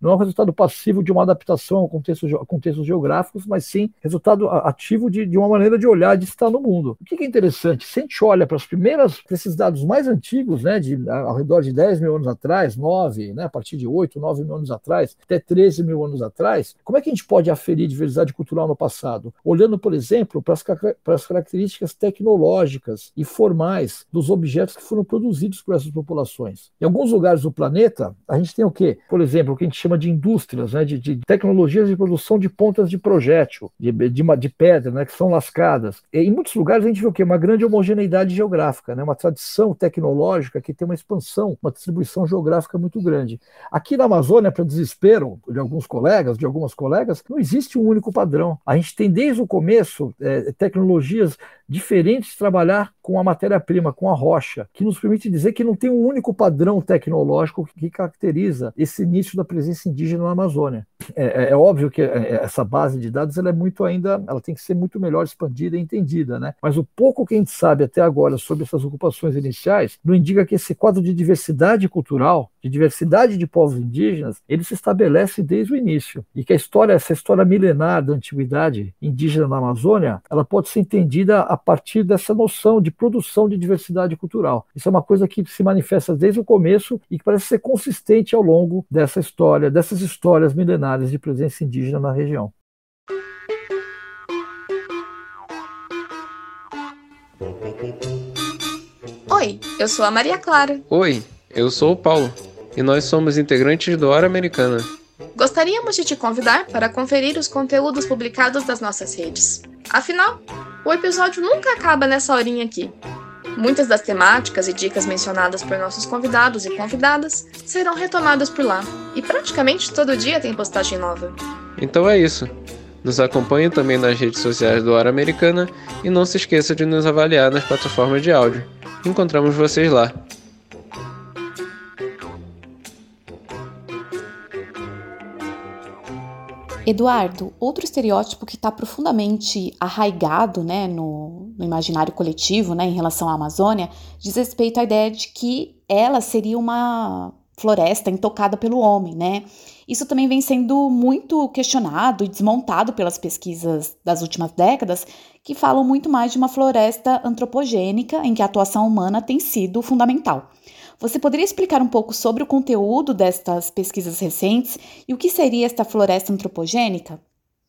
não é um resultado passivo de uma adaptação a contextos, a contextos geográficos, mas sim resultado ativo de, de uma maneira de olhar, de estar no mundo. O que é interessante? Se a gente olha para as primeiras, para esses dados mais antigos, né, de, ao redor de 10 10 mil anos atrás, 9, né, a partir de 8, 9 mil anos atrás, até 13 mil anos atrás, como é que a gente pode aferir diversidade cultural no passado? Olhando, por exemplo, para as, características tecnológicas e formais dos objetos que foram produzidos por essas populações. Em alguns lugares do planeta, a gente tem o quê? Por exemplo, o que a gente chama de indústrias, né, de, de tecnologias de produção de pontas de projétil, de, de, de pedra, né, que são lascadas. E, em muitos lugares a gente vê o quê? Uma grande homogeneidade geográfica, né, uma tradição tecnológica que tem uma expansão, uma distribuição geográfica muito grande. Aqui na Amazônia, para desespero de alguns colegas, de algumas colegas, não existe um único padrão. A gente tem desde o começo é, tecnologias diferentes trabalhar com a matéria-prima, com a rocha, que nos permite dizer que não tem um único padrão tecnológico que caracteriza esse início da presença indígena na Amazônia. É, é, é óbvio que é, essa base de dados ela é muito ainda, ela tem que ser muito melhor expandida e entendida, né? Mas o pouco que a gente sabe até agora sobre essas ocupações iniciais não indica que esse quadro de diversidade cultural, de diversidade de povos indígenas, ele se estabelece desde o início e que a história, essa história milenar da antiguidade indígena na Amazônia, ela pode ser entendida a partir dessa noção de produção de diversidade cultural. Isso é uma coisa que se manifesta desde o começo e que parece ser consistente ao longo dessa história, dessas histórias milenares de presença indígena na região. Oi, eu sou a Maria Clara. Oi, eu sou o Paulo e nós somos integrantes do Hora Americana. Gostaríamos de te convidar para conferir os conteúdos publicados das nossas redes. Afinal, o episódio nunca acaba nessa horinha aqui. Muitas das temáticas e dicas mencionadas por nossos convidados e convidadas serão retomadas por lá, e praticamente todo dia tem postagem nova. Então é isso. Nos acompanhe também nas redes sociais do Hora Americana e não se esqueça de nos avaliar nas plataformas de áudio. Encontramos vocês lá. Eduardo, outro estereótipo que está profundamente arraigado né, no, no, imaginário coletivo né, em relação à Amazônia diz respeito à ideia de que ela seria uma floresta intocada pelo homem, né? Isso também vem sendo muito questionado e desmontado pelas pesquisas das últimas décadas, que falam muito mais de uma floresta antropogênica em que a atuação humana tem sido fundamental. Você poderia explicar um pouco sobre o conteúdo destas pesquisas recentes e o que seria esta floresta antropogênica?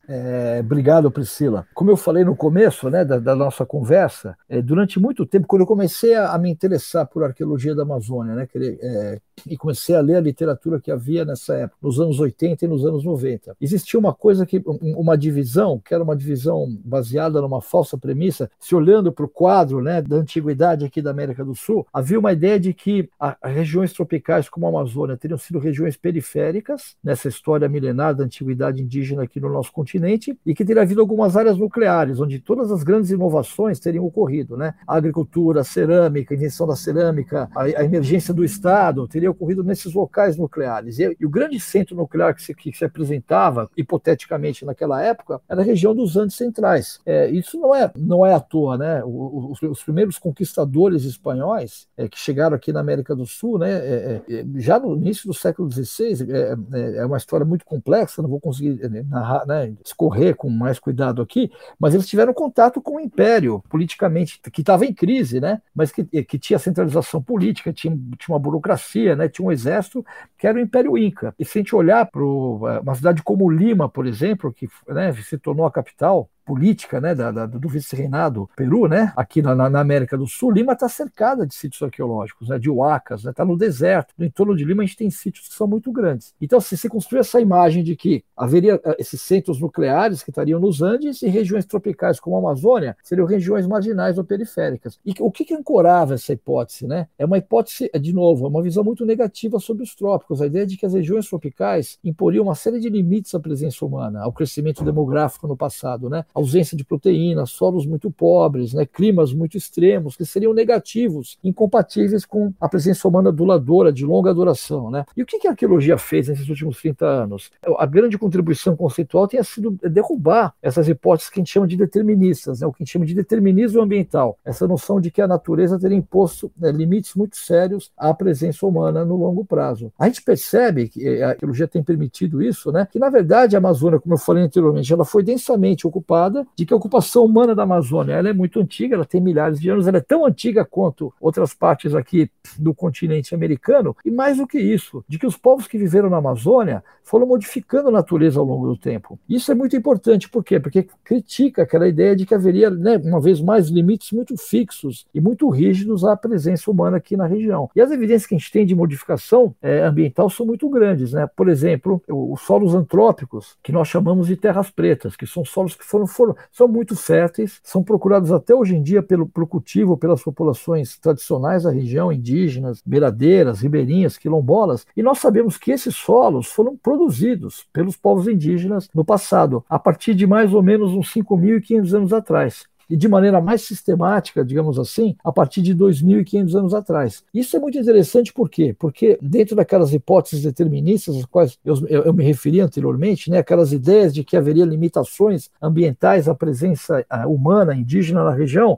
É, obrigado, Priscila. Como eu falei no começo né, da, da nossa conversa, é, durante muito tempo, quando eu comecei a, a, me interessar por arqueologia da Amazônia, né, querer, é, e comecei a ler a literatura que havia nessa época, nos anos 80 e nos anos 90, existia uma coisa que, uma divisão, que era uma divisão baseada numa falsa premissa, se olhando para o quadro né, da antiguidade aqui da América do Sul, havia uma ideia de que as regiões tropicais como a Amazônia teriam sido regiões periféricas nessa história milenar da antiguidade indígena aqui no nosso continente e que teria havido algumas áreas nucleares, onde todas as grandes inovações teriam ocorrido, né? A agricultura, a cerâmica, a invenção da cerâmica, a, a emergência do Estado teria ocorrido nesses locais nucleares. E, e o grande centro nuclear que se, que se, apresentava, hipoteticamente naquela época, era a região dos Andes Centrais. É, isso não é, não é à toa, né? Os, os primeiros conquistadores espanhóis é, que chegaram aqui na América do Sul, né? É, é, é já no início do século XVI, é, é, uma história muito complexa, não vou conseguir narrar, né, escorrer com mais cuidado aqui, mas eles tiveram contato com o império politicamente, que estava em crise, né? mas que, que tinha centralização política, tinha, tinha uma burocracia, né? tinha um exército, que era o Império Inca. E se a gente olhar para uma cidade como Lima, por exemplo, que né, se tornou a capital, política né, da, da, do vice-reinado Peru, né, aqui na, na, América do Sul, Lima está cercada de sítios arqueológicos, né, de huacas, está né, tá no deserto. No entorno de Lima a gente tem sítios que são muito grandes. Então, se você construir essa imagem de que haveria eh, esses centros nucleares que estariam nos Andes e regiões tropicais como a Amazônia seriam regiões marginais ou periféricas. E o que, que ancorava essa hipótese? Né? É uma hipótese, de novo, é uma visão muito negativa sobre os trópicos, a ideia de que as regiões tropicais imporiam uma série de limites à presença humana, ao crescimento demográfico no passado, né? Ausência de proteínas, solos muito pobres, né, climas muito extremos, que seriam negativos, incompatíveis com a presença humana duradora, de longa duração. Né? E o que a arqueologia fez nesses últimos 30 anos? A grande contribuição conceitual tenha sido derrubar essas hipóteses que a gente chama de deterministas, né, o que a gente chama de determinismo ambiental, essa noção de que a natureza teria imposto né, limites muito sérios à presença humana no longo prazo. A gente percebe que eh, a arqueologia tem permitido isso, né, que na verdade a Amazônia, como eu falei anteriormente, ela foi densamente ocupada de que a ocupação humana da Amazônia ela é muito antiga, ela tem milhares de anos, ela é tão antiga quanto outras partes aqui do continente americano, e mais do que isso, de que os povos que viveram na Amazônia foram modificando a natureza ao longo do tempo. Isso é muito importante, por quê? Porque critica aquela ideia de que haveria, né, uma vez mais, limites muito fixos e muito rígidos à presença humana aqui na região. E as evidências que a gente tem de modificação é, ambiental são muito grandes. Né? Por exemplo, os solos antrópicos, que nós chamamos de terras pretas, que são solos que foram foram, são muito férteis, são procurados até hoje em dia pelo, pelo cultivo pelas populações tradicionais da região, indígenas, beiradeiras, ribeirinhas, quilombolas, e nós sabemos que esses solos foram produzidos pelos povos indígenas no passado, a partir de mais ou menos uns 5.500 anos atrás e de maneira mais sistemática, digamos assim, a partir de 2.500 anos atrás. Isso é muito interessante por quê? Porque dentro daquelas hipóteses deterministas às quais eu, eu, me referi anteriormente, né, aquelas ideias de que haveria limitações ambientais à presença humana indígena na região,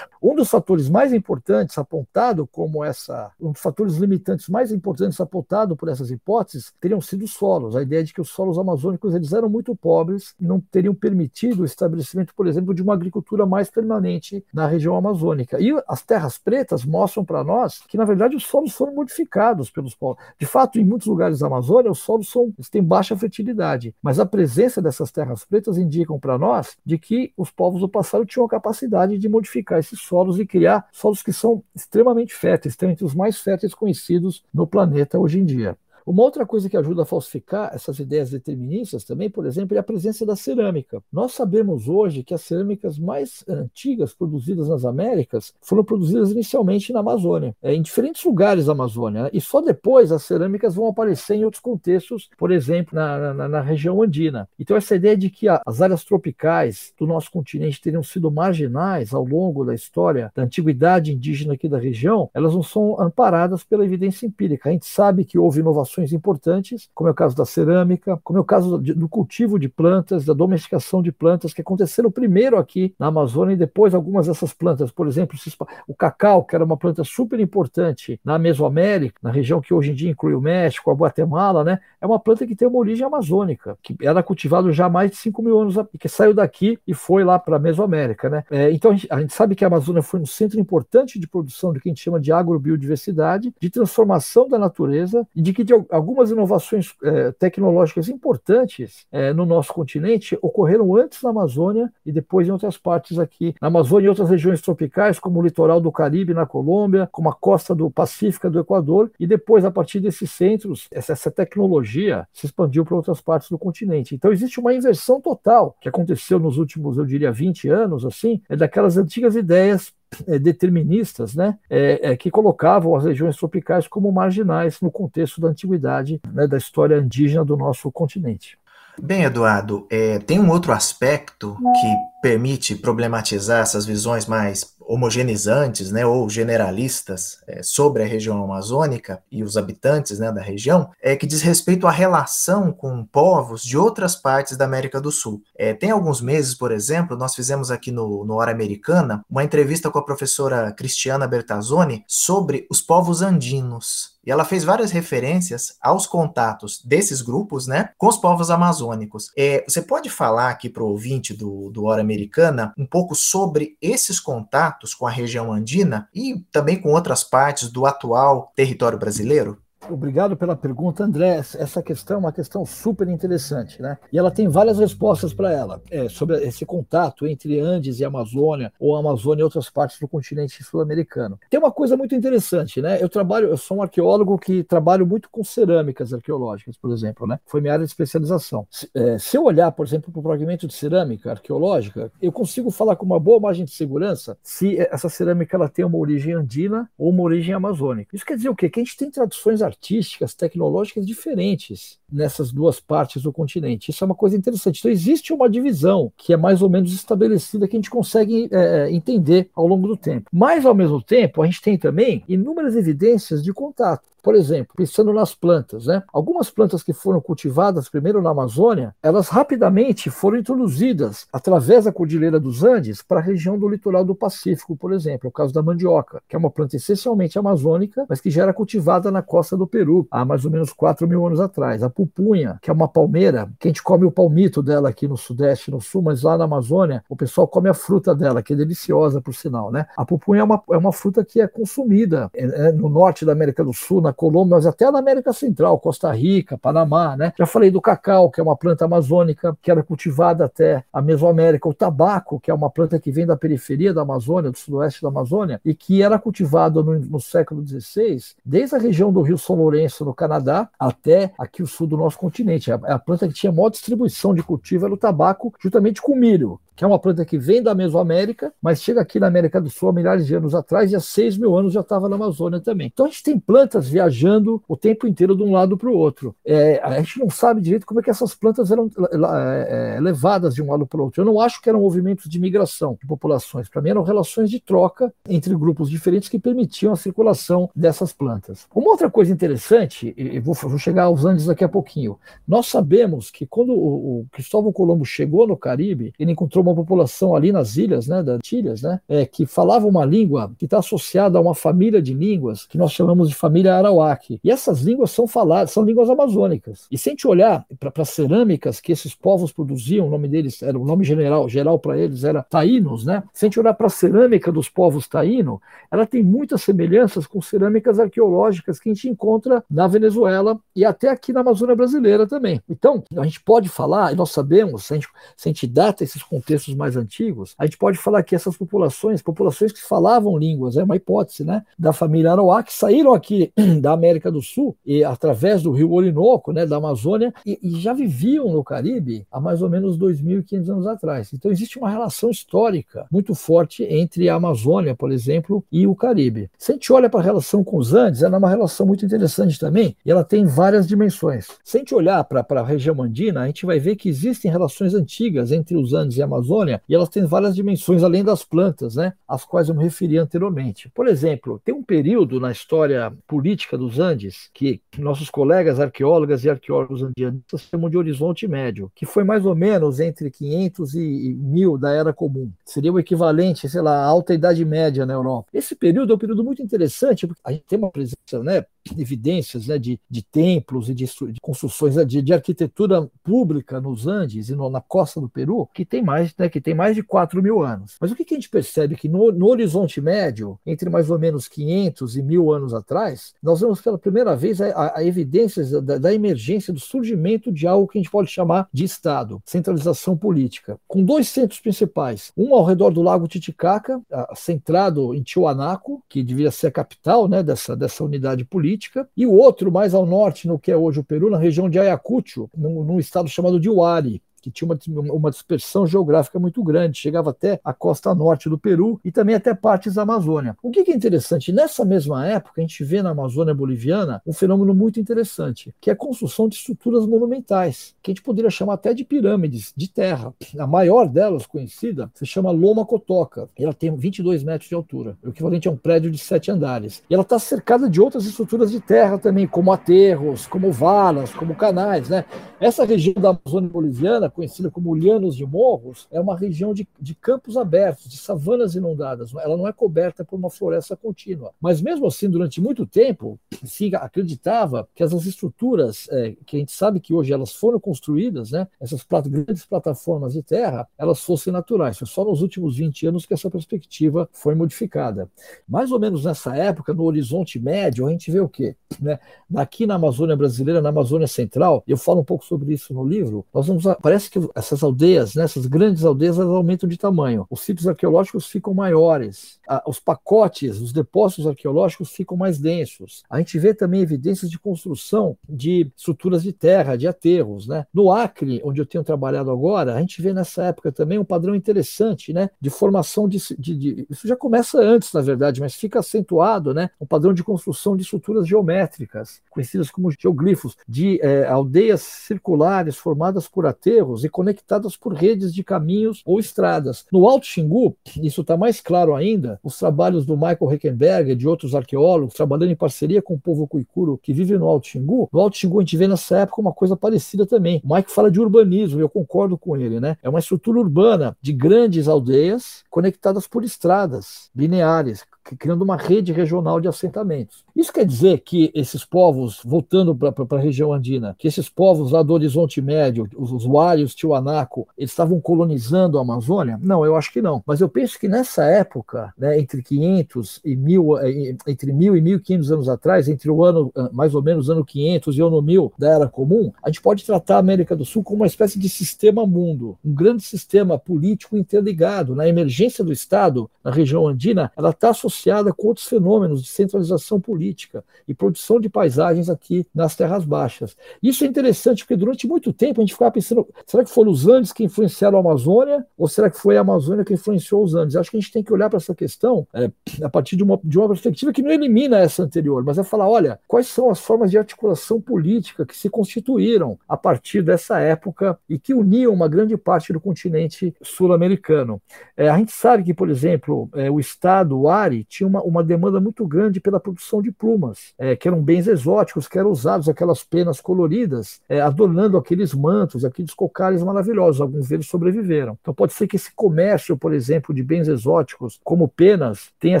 um dos fatores mais importantes apontado como essa, um dos fatores limitantes mais importantes apontado por essas hipóteses teriam sido os solos. A ideia de que os solos amazônicos eles eram muito pobres e não teriam permitido o estabelecimento, por exemplo, de uma agricultura mais permanente na região amazônica. E as terras pretas mostram para nós que, na verdade, os solos foram modificados pelos povos. De fato, em muitos lugares da Amazônia, os solos são, têm baixa fertilidade, mas a presença dessas terras pretas indicam para nós de que os povos do passado tinham a capacidade de modificar esses solos e criar solos que são extremamente férteis, estão entre os mais férteis conhecidos no planeta hoje em dia. Uma outra coisa que ajuda a falsificar essas ideias deterministas também, por exemplo, é a presença da cerâmica. Nós sabemos hoje que as cerâmicas mais antigas produzidas nas Américas foram produzidas inicialmente na Amazônia, é, em diferentes lugares da Amazônia, né? e só depois as cerâmicas vão aparecer em outros contextos, por exemplo, na, na, na região andina. Então, essa ideia de que as áreas tropicais do nosso continente teriam sido marginais ao longo da história da antiguidade indígena aqui da região, elas não são amparadas pela evidência empírica. A gente sabe que houve inovações importantes, como é o caso da cerâmica, como é o caso do cultivo de plantas, da domesticação de plantas, que aconteceram primeiro aqui na Amazônia e depois algumas dessas plantas, por exemplo, o cacau, que era uma planta super importante na Mesoamérica, na região que hoje em dia inclui o México, a Guatemala, né? É uma planta que tem uma origem amazônica, que era cultivado já há mais de 5 mil anos, que saiu daqui e foi lá para a Mesoamérica, né? É, então a gente, a gente sabe que a Amazônia foi um centro importante de produção do que a gente chama de agrobiodiversidade, de transformação da natureza e de que de algumas inovações é, tecnológicas importantes é, no nosso continente ocorreram antes na Amazônia e depois em outras partes aqui, na Amazônia e outras regiões tropicais, como o litoral do Caribe na Colômbia, como a costa do Pacífico do Equador, e depois, a partir desses centros, essa, essa tecnologia se expandiu para outras partes do continente. Então existe uma inversão total que aconteceu nos últimos, eu diria, 20 anos, assim, é daquelas antigas ideias deterministas, né, é, é, que colocavam as regiões tropicais como marginais no contexto da antiguidade, né, da história indígena do nosso continente. Bem, Eduardo, é, tem um outro aspecto que permite problematizar essas visões mais homogeneizantes né, ou generalistas é, sobre a região amazônica e os habitantes né, da região, é que diz respeito à relação com povos de outras partes da América do Sul. É, tem alguns meses, por exemplo, nós fizemos aqui no, no Hora Americana uma entrevista com a professora Cristiana Bertazzoni sobre os povos andinos. E ela fez várias referências aos contatos desses grupos, né, com os povos amazônicos. É, você pode falar aqui para o ouvinte do, do Hora Americana um pouco sobre esses contatos com a região andina e também com outras partes do atual território brasileiro? Obrigado pela pergunta, André. Essa questão é uma questão super interessante, né? E ela tem várias respostas para ela, é, sobre esse contato entre Andes e Amazônia, ou Amazônia e outras partes do continente sul-americano. Tem uma coisa muito interessante, né? Eu trabalho, eu sou um arqueólogo que trabalho muito com cerâmicas arqueológicas, por exemplo, né? Foi minha área de especialização. Se, é, se eu olhar, por exemplo, para o fragmento de cerâmica arqueológica, eu consigo falar com uma boa margem de segurança se essa cerâmica ela tem uma origem andina ou uma origem amazônica. Isso quer dizer o quê? Que a gente tem traduções artísticas, tecnológicas diferentes nessas duas partes do continente. Isso é uma coisa interessante. Então, existe uma divisão que é mais ou menos estabelecida que a gente consegue é, entender ao longo do tempo. Mas, ao mesmo tempo, a gente tem também inúmeras evidências de contato. Por exemplo, pensando nas plantas, né? Algumas plantas que foram cultivadas primeiro na Amazônia, elas rapidamente foram introduzidas através da Cordilheira dos Andes para a região do litoral do Pacífico, por exemplo, é o caso da mandioca, que é uma planta essencialmente amazônica, mas que já era cultivada na costa do Peru há mais ou menos 4 mil anos atrás. A pupunha, que é uma palmeira, que a gente come o palmito dela aqui no Sudeste, no Sul, mas lá na Amazônia o pessoal come a fruta dela, que é deliciosa por sinal, né? A pupunha é uma, é uma fruta que é consumida é, é no norte da América do Sul, na Colômbia, mas até na América Central, Costa Rica, Panamá, né? Já falei do cacau, que é uma planta amazônica que era cultivada até a Mesoamérica, o tabaco, que é uma planta que vem da periferia da Amazônia, do sudoeste da Amazônia, e que era cultivada no, no século XVI, desde a região do Rio São Lourenço, no Canadá, até aqui o sul do nosso continente. A, a planta que tinha maior distribuição de cultivo era o tabaco, juntamente com o milho que é uma planta que vem da Mesoamérica, mas chega aqui na América do Sul há milhares de anos atrás e há 6 mil anos já estava na Amazônia também. Então a gente tem plantas viajando o tempo inteiro de um lado para o outro. É, a gente não sabe direito como é que essas plantas eram é, é, levadas de um lado para o outro. Eu não acho que eram movimentos de migração de populações. Para mim eram relações de troca entre grupos diferentes que permitiam a circulação dessas plantas. Uma outra coisa interessante, e vou, vou chegar aos Andes daqui a pouquinho, nós sabemos que quando o, o Cristóvão Colombo chegou no Caribe, ele encontrou uma população ali nas ilhas, né, das Antilhas, né, é, que falava uma língua que está associada a uma família de línguas que nós chamamos de família Arawak. E essas línguas são faladas, são línguas amazônicas. E se a gente olhar para as cerâmicas que esses povos produziam, o nome deles era o nome general, geral para eles era taínos, né? Se a gente olhar para a cerâmica dos povos taíno, ela tem muitas semelhanças com cerâmicas arqueológicas que a gente encontra na Venezuela e até aqui na Amazônia brasileira também. Então, a gente pode falar, e nós sabemos, se a gente, se a gente data esses contextos textos mais antigos, a gente pode falar que essas populações, populações que falavam línguas, é uma hipótese, né, da família Arawak, saíram aqui <clears throat> da América do Sul e através do rio Orinoco, né, da Amazônia, e, e já viviam no Caribe há mais ou menos 2.500 anos atrás. Então existe uma relação histórica muito forte entre a Amazônia, por exemplo, e o Caribe. Se a gente olha para a relação com os Andes, ela é uma relação muito interessante também, e ela tem várias dimensões. Se a gente olhar para a região andina, a gente vai ver que existem relações antigas entre os Andes e a Amazônia, e elas têm várias dimensões além das plantas, né, às quais eu me referi anteriormente. Por exemplo, tem um período na história política dos Andes que nossos colegas arqueólogas e arqueólogos andianistas chamam de horizonte médio, que foi mais ou menos entre 500 e 1000 da Era Comum. Seria o equivalente, sei lá, à Alta Idade Média na Europa. Esse período é um período muito interessante, porque a gente tem uma presença, né, evidências né, de, de templos e de, de construções né, de, de, arquitetura pública nos Andes e no, na costa do Peru, que tem mais, né, que tem mais de 4 mil anos. Mas o que, que a gente percebe? Que no, no, horizonte médio, entre mais ou menos 500 e mil anos atrás, nós vemos pela primeira vez a, a, a evidências da, da, emergência, do surgimento de algo que a gente pode chamar de Estado, centralização política, com dois centros principais, um ao redor do Lago Titicaca, centrado em Tiwanaku, que devia ser a capital né, dessa, dessa unidade política, política, e o outro mais ao norte, no que é hoje o Peru, na região de Ayacucho, num, num estado chamado de Huari que tinha uma, uma dispersão geográfica muito grande, chegava até a costa norte do Peru e também até partes da Amazônia. O que é interessante? Nessa mesma época, a gente vê na Amazônia boliviana um fenômeno muito interessante, que é a construção de estruturas monumentais, que a gente poderia chamar até de pirâmides de terra. A maior delas, conhecida, se chama Loma Cotoca. Ela tem 22 metros de altura, o equivalente a um prédio de sete andares. E ela está cercada de outras estruturas de terra também, como aterros, como valas, como canais. Né? Essa região da Amazônia boliviana conhecida como Llanos de Morros, é uma região de, de campos abertos, de savanas inundadas. Ela não é coberta por uma floresta contínua. Mas mesmo assim, durante muito tempo, se acreditava que essas estruturas, é, que a gente sabe que hoje elas foram construídas, né, essas grandes plataformas de terra, elas fossem naturais. Foi só nos últimos 20 anos que essa perspectiva foi modificada. Mais ou menos nessa época, no horizonte médio, a gente vê o quê? Né? Aqui na Amazônia brasileira, na Amazônia Central, eu falo um pouco sobre isso no livro, nós vamos, parece que essas aldeias, né, essas grandes aldeias, elas aumentam de tamanho. Os sítios arqueológicos ficam maiores. Os pacotes, os depósitos arqueológicos ficam mais densos. A gente vê também evidências de construção de estruturas de terra, de aterros. Né? No Acre, onde eu tenho trabalhado agora, a gente vê nessa época também um padrão interessante né, de formação de, de, de Isso já começa antes, na verdade, mas fica acentuado né, um padrão de construção de estruturas geométricas, conhecidas como geoglifos, de é, aldeias circulares formadas por aterros e conectadas por redes de caminhos ou estradas. No Alto Xingu, isso está mais claro ainda, os trabalhos do Michael Heckenberg e de outros arqueólogos, trabalhando em parceria com o povo cuicuro que vive no Alto Xingu, no Alto Xingu a gente vê nessa época uma coisa parecida também. O Mike fala de urbanismo, eu concordo com ele, né? É uma estrutura urbana de grandes aldeias conectadas por estradas lineares, criando uma rede regional de assentamentos. Isso quer dizer que esses povos, voltando para a região andina, que esses povos lá do Horizonte Médio, os usuários Tiwanaku, eles estavam colonizando a Amazônia? Não, eu acho que não. Mas eu penso que nessa época, né, entre 500 e 1000, eh, entre 1000 e 1500 anos atrás, entre o ano, ah, mais ou menos, ano 500 e ano 1000 da Era Comum, a gente pode tratar a América do Sul como uma espécie de sistema mundo, um grande sistema político interligado. Na emergência do Estado, na região andina, ela está associada associada com outros fenômenos de centralização política e produção de paisagens aqui nas terras baixas. Isso é interessante porque durante muito tempo a gente ficava pensando, será que foram os Andes que influenciaram a Amazônia ou será que foi a Amazônia que influenciou os Andes? Acho que a gente tem que olhar para essa questão é, a partir de uma, de uma perspectiva que não elimina essa anterior, mas é falar, olha, quais são as formas de articulação política que se constituíram a partir dessa época e que uniam uma grande parte do continente sul-americano. É, a gente sabe que, por exemplo, é, o Estado, ARI, tinha uma, uma demanda muito grande pela produção de plumas, é, que eram bens exóticos, que eram usados aquelas penas coloridas, é, adornando aqueles mantos, aqueles cocares maravilhosos. Alguns deles sobreviveram. Então pode ser que esse comércio, por exemplo, de bens exóticos, como penas, tenha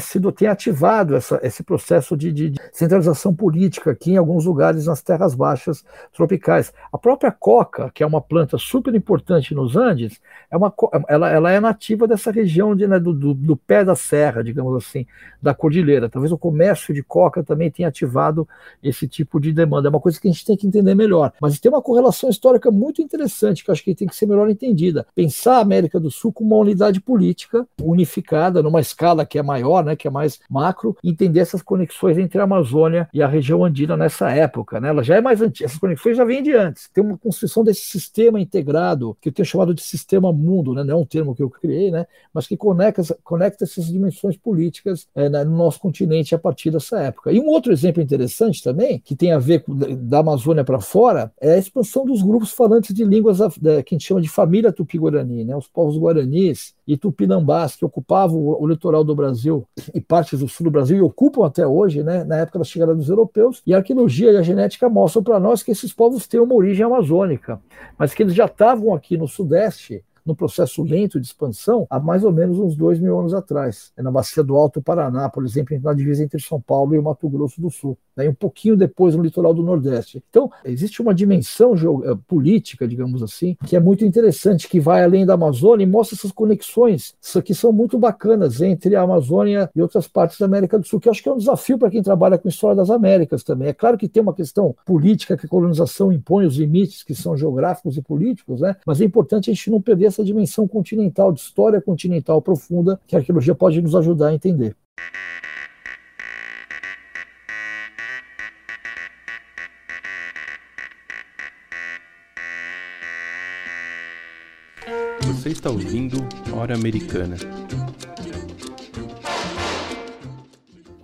sido tenha ativado essa, esse processo de, de, de centralização política aqui em alguns lugares nas terras baixas tropicais. A própria coca, que é uma planta super importante nos Andes, é uma, ela, ela é nativa dessa região de, né, do, do, do pé da serra, digamos assim da cordilheira. Talvez o comércio de coca também tenha ativado esse tipo de demanda. É uma coisa que a gente tem que entender melhor. Mas tem uma correlação histórica muito interessante que acho que tem que ser melhor entendida. Pensar a América do Sul como uma unidade política unificada, numa escala que é maior, né, que é mais macro, entender essas conexões entre a Amazônia e a região andina nessa época. Né? Ela já é mais antiga, essas conexões já vêm de antes. Tem uma construção desse sistema integrado, que eu tenho chamado de sistema mundo, né? não é um termo que eu criei, né? mas que conecta, conecta essas dimensões políticas é, no nosso continente a partir dessa época. E um outro exemplo interessante também, que tem a ver com, da Amazônia para fora, é a expansão dos grupos falantes de línguas que a gente chama de família tupi-guarani, né? os povos guaranis e tupinambás, que ocupavam o, o litoral do Brasil e partes do sul do Brasil, e ocupam até hoje, né? na época da chegada dos europeus, e a arqueologia e a genética mostram para nós que esses povos têm uma origem amazônica, mas que eles já estavam aqui no Sudeste no processo lento de expansão há mais ou menos uns dois mil anos atrás, é na bacia do Alto Paraná, por exemplo, na divisa entre São Paulo e o Mato Grosso do Sul né, um pouquinho depois no litoral do Nordeste. Então, existe uma dimensão eh, política, digamos assim, que é muito interessante, que vai além da Amazônia e mostra essas conexões que são muito bacanas entre a Amazônia e outras partes da América do Sul, que eu acho que é um desafio para quem trabalha com história das Américas também. É claro que tem uma questão política que a colonização impõe os limites que são geográficos e políticos, né? mas é importante a gente não perder essa dimensão continental, de história continental profunda, que a arqueologia pode nos ajudar a entender. Você está ouvindo Hora Americana.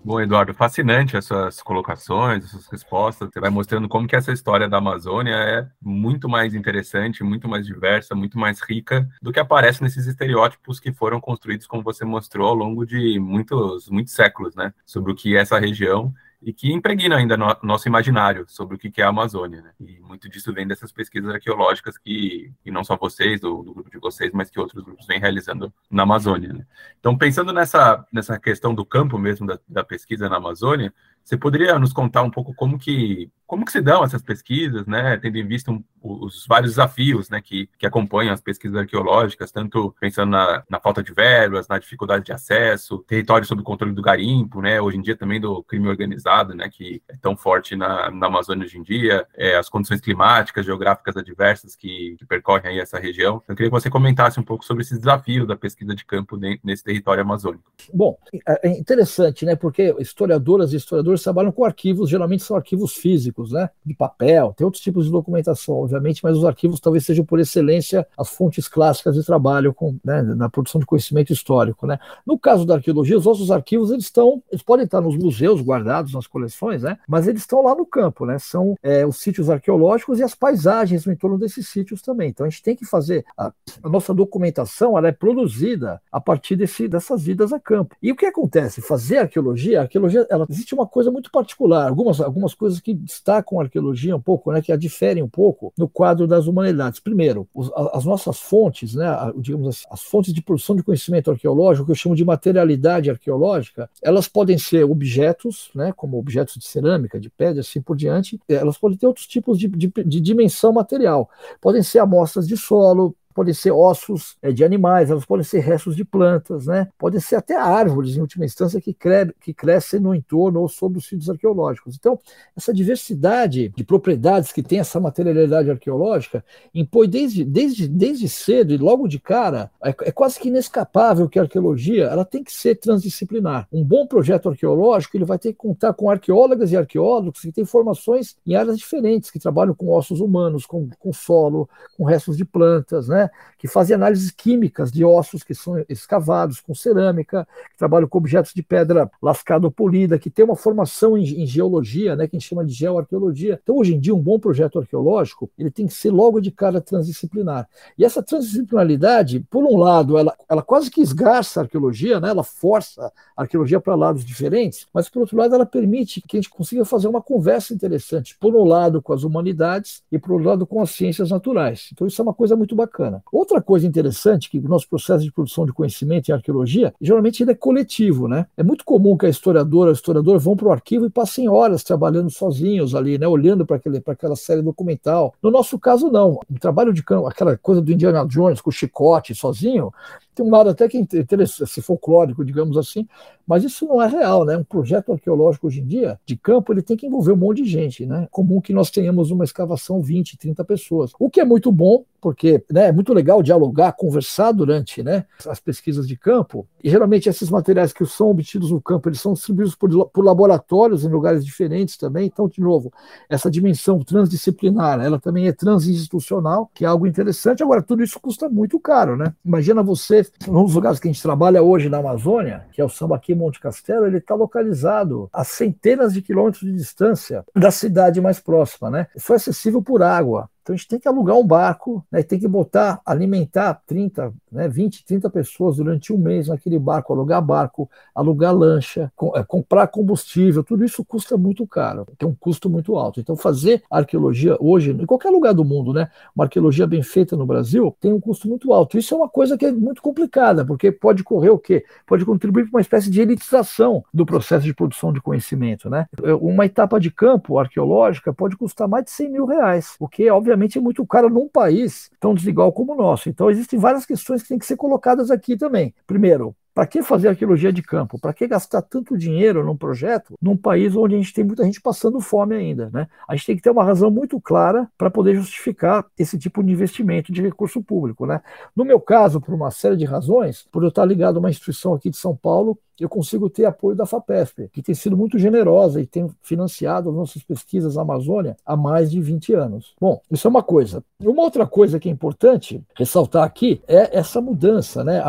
Bom, Eduardo, fascinante essas colocações, essas respostas. Você vai mostrando como que essa história da Amazônia é muito mais interessante, muito mais diversa, muito mais rica do que aparece nesses estereótipos que foram construídos, como você mostrou, ao longo de muitos, muitos séculos, né? Sobre o que é essa região e que impregna ainda no nosso imaginário sobre o que é a Amazônia. Né? E muito disso vem dessas pesquisas arqueológicas que, e não só vocês, do, do, grupo de vocês, mas que outros grupos vêm realizando na Amazônia. Né? Então, pensando nessa, nessa questão do campo mesmo da, da pesquisa na Amazônia, você poderia nos contar um pouco como que como que se dão essas pesquisas, né, tendo em vista um, os vários desafios, né, que, que acompanham as pesquisas arqueológicas, tanto pensando na, na, falta de verbas, na dificuldade de acesso, território sob controle do garimpo, né, hoje em dia também do crime organizado, né, que é tão forte na, na Amazônia hoje em dia, é, as condições climáticas, geográficas adversas que, que, percorrem aí essa região. Eu queria que você comentasse um pouco sobre esses desafios da pesquisa de campo nesse território amazônico. Bom, é, é interessante, né, porque historiadoras e historiadores trabalham com arquivos, geralmente são arquivos físicos, né, de papel, tem outros tipos de documentação, obviamente, mas os arquivos talvez sejam por excelência as fontes clássicas de trabalho com, né, na produção de conhecimento histórico, né. No caso da arqueologia, os nossos arquivos eles estão, eles podem estar nos museus guardados nas coleções, né, mas eles estão lá no campo, né, são é, os sítios arqueológicos e as paisagens no entorno desses sítios também. Então a gente tem que fazer a, a nossa documentação, ela é produzida a partir desse, dessas vidas a campo. E o que acontece? Fazer arqueologia, arqueologia, ela existe uma coisa muito particular, algumas algumas coisas que com a arqueologia um pouco, né, que a diferem um pouco no quadro das humanidades. Primeiro, os, as nossas fontes, né, digamos as, as, fontes de produção de conhecimento arqueológico, que eu chamo de materialidade arqueológica, elas podem ser objetos, né, como objetos de cerâmica, de pedra, assim por diante, elas podem ter outros tipos de, de, de dimensão material. Podem ser amostras de solo, podem ser ossos é, de animais, elas podem ser restos de plantas, né? podem ser até árvores, em última instância, que, cre que crescem no entorno ou sobre os sítios arqueológicos. Então, essa diversidade de propriedades que tem essa materialidade arqueológica impõe desde, desde, desde cedo e logo de cara, é, é quase que inescapável que a arqueologia ela tem que ser transdisciplinar. Um bom projeto arqueológico ele vai ter que contar com arqueólogas e arqueólogos que têm formações em áreas diferentes, que trabalham com ossos humanos, com, com solo, com restos de plantas, né? Que fazem análises químicas de ossos que são escavados com cerâmica, que trabalham com objetos de pedra lascada ou polida, que tem uma formação em, em geologia, né, que a gente chama de geoarqueologia. Então, hoje em dia, um bom projeto arqueológico ele tem que ser logo de cara transdisciplinar. E essa transdisciplinaridade, por um lado, ela, ela quase que esgarça a arqueologia, né, ela força a arqueologia para lados diferentes, mas, por outro lado, ela permite que a gente consiga fazer uma conversa interessante, por um lado com as humanidades e, por outro lado, com as ciências naturais. Então, isso é uma coisa muito bacana bacana. Outra coisa interessante que o nosso processo de produção de conhecimento em arqueologia, geralmente ele é coletivo, né? É muito comum que a historiadora, o historiador vão para o arquivo e passem horas trabalhando sozinhos ali, né? Olhando para aquela série documental. No nosso caso, não. O trabalho de campo, aquela coisa do Indiana Jones com o chicote sozinho, Tem um lado até que é interessante, folclórico, digamos assim, mas isso não é real, né? Um projeto arqueológico hoje em dia, de campo, ele tem que envolver um monte de gente, né? É comum que nós tenhamos uma escavação 20, 30 pessoas. O que é muito bom, porque né, é muito legal dialogar, conversar durante né, as pesquisas de campo, e geralmente esses materiais que são obtidos no campo, eles são distribuídos por, por laboratórios em lugares diferentes também, então, de novo, essa dimensão transdisciplinar, ela também é transinstitucional, que é algo interessante, agora tudo isso custa muito caro, né? Imagina você, nos lugares que a gente trabalha hoje na Amazônia, que é o Sambaqui Monte Castelo, ele está localizado a centenas de quilômetros de distância da cidade mais próxima, né? Foi acessível por água. Então a gente tem que alugar um barco, né, tem que botar, alimentar 30, né, 20, 30 pessoas durante um mês naquele barco, alugar barco, alugar lancha, com, é, comprar combustível, tudo isso custa muito caro, tem um custo muito alto. Então fazer arqueologia hoje, em qualquer lugar do mundo, né, uma arqueologia bem feita no Brasil, tem um custo muito alto. Isso é uma coisa que é muito complicada, porque pode correr o quê? Pode contribuir para uma espécie de elitização do processo de produção de conhecimento. Né? Uma etapa de campo arqueológica pode custar mais de 100 mil reais, o que, obviamente, obviamente é muito caro num país tão desigual como o nosso. Então, existem várias questões que têm que ser colocadas aqui também. Primeiro, para que fazer arqueologia de campo? Para que gastar tanto dinheiro num projeto num país onde a gente tem muita gente passando fome ainda? Né? A gente tem que ter uma razão muito clara para poder justificar esse tipo de investimento de recurso público. Né? No meu caso, por uma série de razões, por eu estar ligado a uma instituição aqui de São Paulo eu consigo ter apoio da FAPESP, que tem sido muito generosa e tem financiado as nossas pesquisas na Amazônia há mais de 20 anos. Bom, isso é uma coisa. Uma outra coisa que é importante ressaltar aqui é essa mudança, né?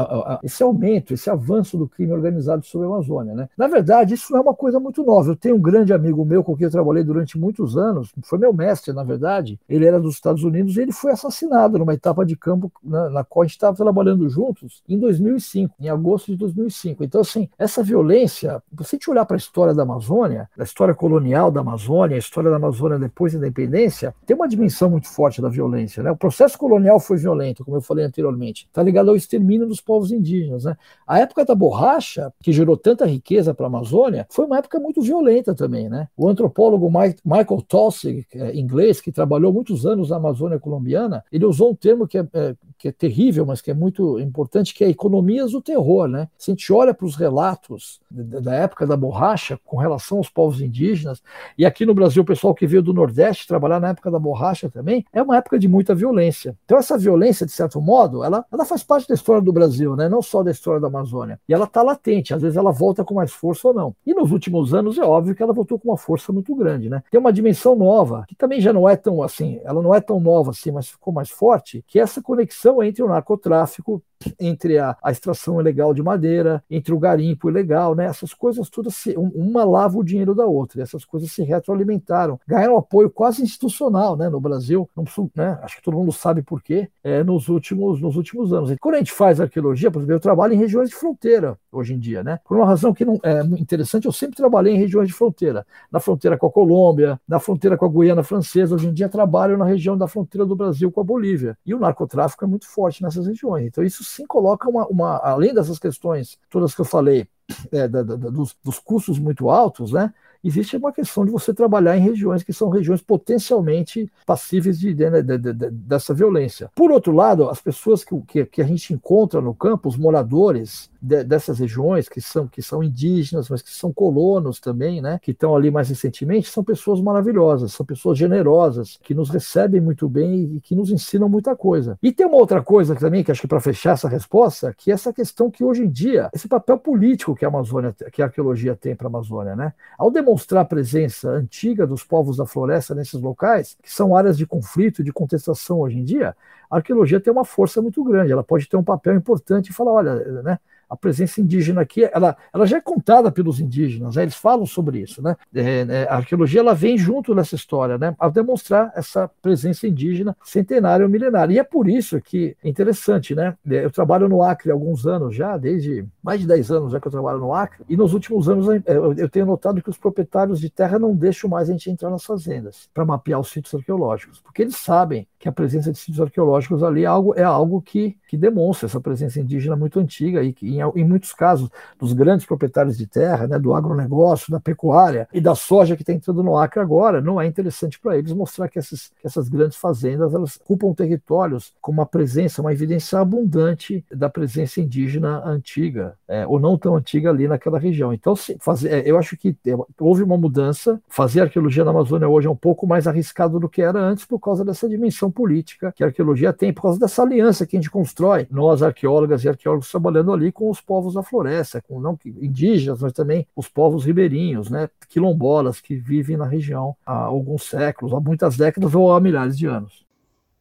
esse aumento, esse avanço do crime organizado sobre a Amazônia. Né? Na verdade, isso não é uma coisa muito nova. Eu tenho um grande amigo meu com quem eu trabalhei durante muitos anos, foi meu mestre, na verdade. Ele era dos Estados Unidos e ele foi assassinado numa etapa de campo na, na qual a gente estava trabalhando juntos em 2005, em agosto de 2005. Então, assim, essa violência, se a gente olhar para a história da Amazônia, a história colonial da Amazônia, a história da Amazônia depois da independência, tem uma dimensão muito forte da violência. Né? O processo colonial foi violento, como eu falei anteriormente, está ligado ao extermínio dos povos indígenas. Né? A época da borracha, que gerou tanta riqueza para a Amazônia, foi uma época muito violenta também. Né? O antropólogo Michael Tolsig, é inglês, que trabalhou muitos anos na Amazônia colombiana, ele usou um termo que é, é, que é terrível, mas que é muito importante, que é economias do terror. Né? Se a gente olha para os relatos relatos da época da borracha com relação aos povos indígenas, e aqui no Brasil o pessoal que veio do Nordeste trabalhar na época da borracha também, é uma época de muita violência. Então essa violência, de certo modo, ela, ela faz parte da história do Brasil, né? não só da história da Amazônia. E ela está latente, às vezes ela volta com mais força ou não. E nos últimos anos é óbvio que ela voltou com uma força muito grande. Né? Tem uma dimensão nova, que também já não é tão assim, ela não é tão nova assim, mas ficou mais forte, que é essa conexão entre o narcotráfico entre a, a, extração ilegal de madeira, entre o garimpo ilegal, né? Essas coisas todas, se, uma lava o dinheiro da outra, e essas coisas se retroalimentaram, ganharam apoio quase institucional, né? No Brasil, não, né? acho que todo mundo sabe por quê, é, nos, últimos, nos últimos anos. E quando a gente faz arqueologia, por exemplo, eu trabalho em regiões de fronteira hoje em dia, né? Por uma razão que não é interessante, eu sempre trabalhei em regiões de fronteira, na fronteira com a Colômbia, na fronteira com a Guiana Francesa, hoje em dia trabalho na região da fronteira do Brasil com a Bolívia. E o narcotráfico é muito forte nessas regiões. Então isso sim coloca uma, uma além dessas questões todas que eu falei, é, da, da, dos, dos custos muito altos, né? Existe uma questão de você trabalhar em regiões que são regiões potencialmente passíveis de, de, de, dessa violência. Por outro lado, as pessoas que, que, que, a gente encontra no campo, os moradores dessas regiões, que são, que são indígenas, mas que são colonos também, né, que estão ali mais recentemente, são pessoas maravilhosas, são pessoas generosas, que nos recebem muito bem e que nos ensinam muita coisa. E tem uma outra coisa também, que acho que para fechar essa resposta, que é essa questão que hoje em dia, esse papel político que a Amazônia, que a arqueologia tem para a Amazônia, né? Ao demonstrar demonstrar a presença antiga dos povos da floresta nesses locais, que são áreas de conflito de contestação hoje em dia, a arqueologia tem uma força muito grande, ela pode ter um papel importante e falar, olha, né, a presença indígena aqui, ela, ela já é contada pelos indígenas, né? eles falam sobre isso, né? É, é, a arqueologia ela vem junto nessa história, né? A demonstrar essa presença indígena centenária ou milenária. E é por isso que é interessante, né? É, eu trabalho no Acre há alguns anos já, desde mais de 10 anos já que eu trabalho no Acre, e nos últimos anos eu tenho notado que os proprietários de terra não deixam mais a gente entrar nas fazendas para mapear os sítios arqueológicos, porque eles sabem que a presença de sítios arqueológicos ali é algo, é algo que, que demonstra essa presença indígena muito antiga e que, em, em muitos casos, dos grandes proprietários de terra, né, do agronegócio, da pecuária e da soja que está entrando no Acre agora, não é interessante para eles mostrar que essas, que essas grandes fazendas elas ocupam territórios com uma presença, uma evidência abundante da presença indígena antiga, é, ou não tão antiga ali naquela região. Então, se, fazer, é, eu acho que houve uma mudança. Fazer arqueologia na Amazônia hoje é um pouco mais arriscado do que era antes por causa dessa dimensão política que a arqueologia tem, por causa dessa aliança que a gente constrói, nós arqueólogas e arqueólogos trabalhando ali com os povos da floresta, com não indígenas, mas também os povos ribeirinhos, né, quilombolas que vivem na região há alguns séculos, há muitas décadas ou há milhares de anos.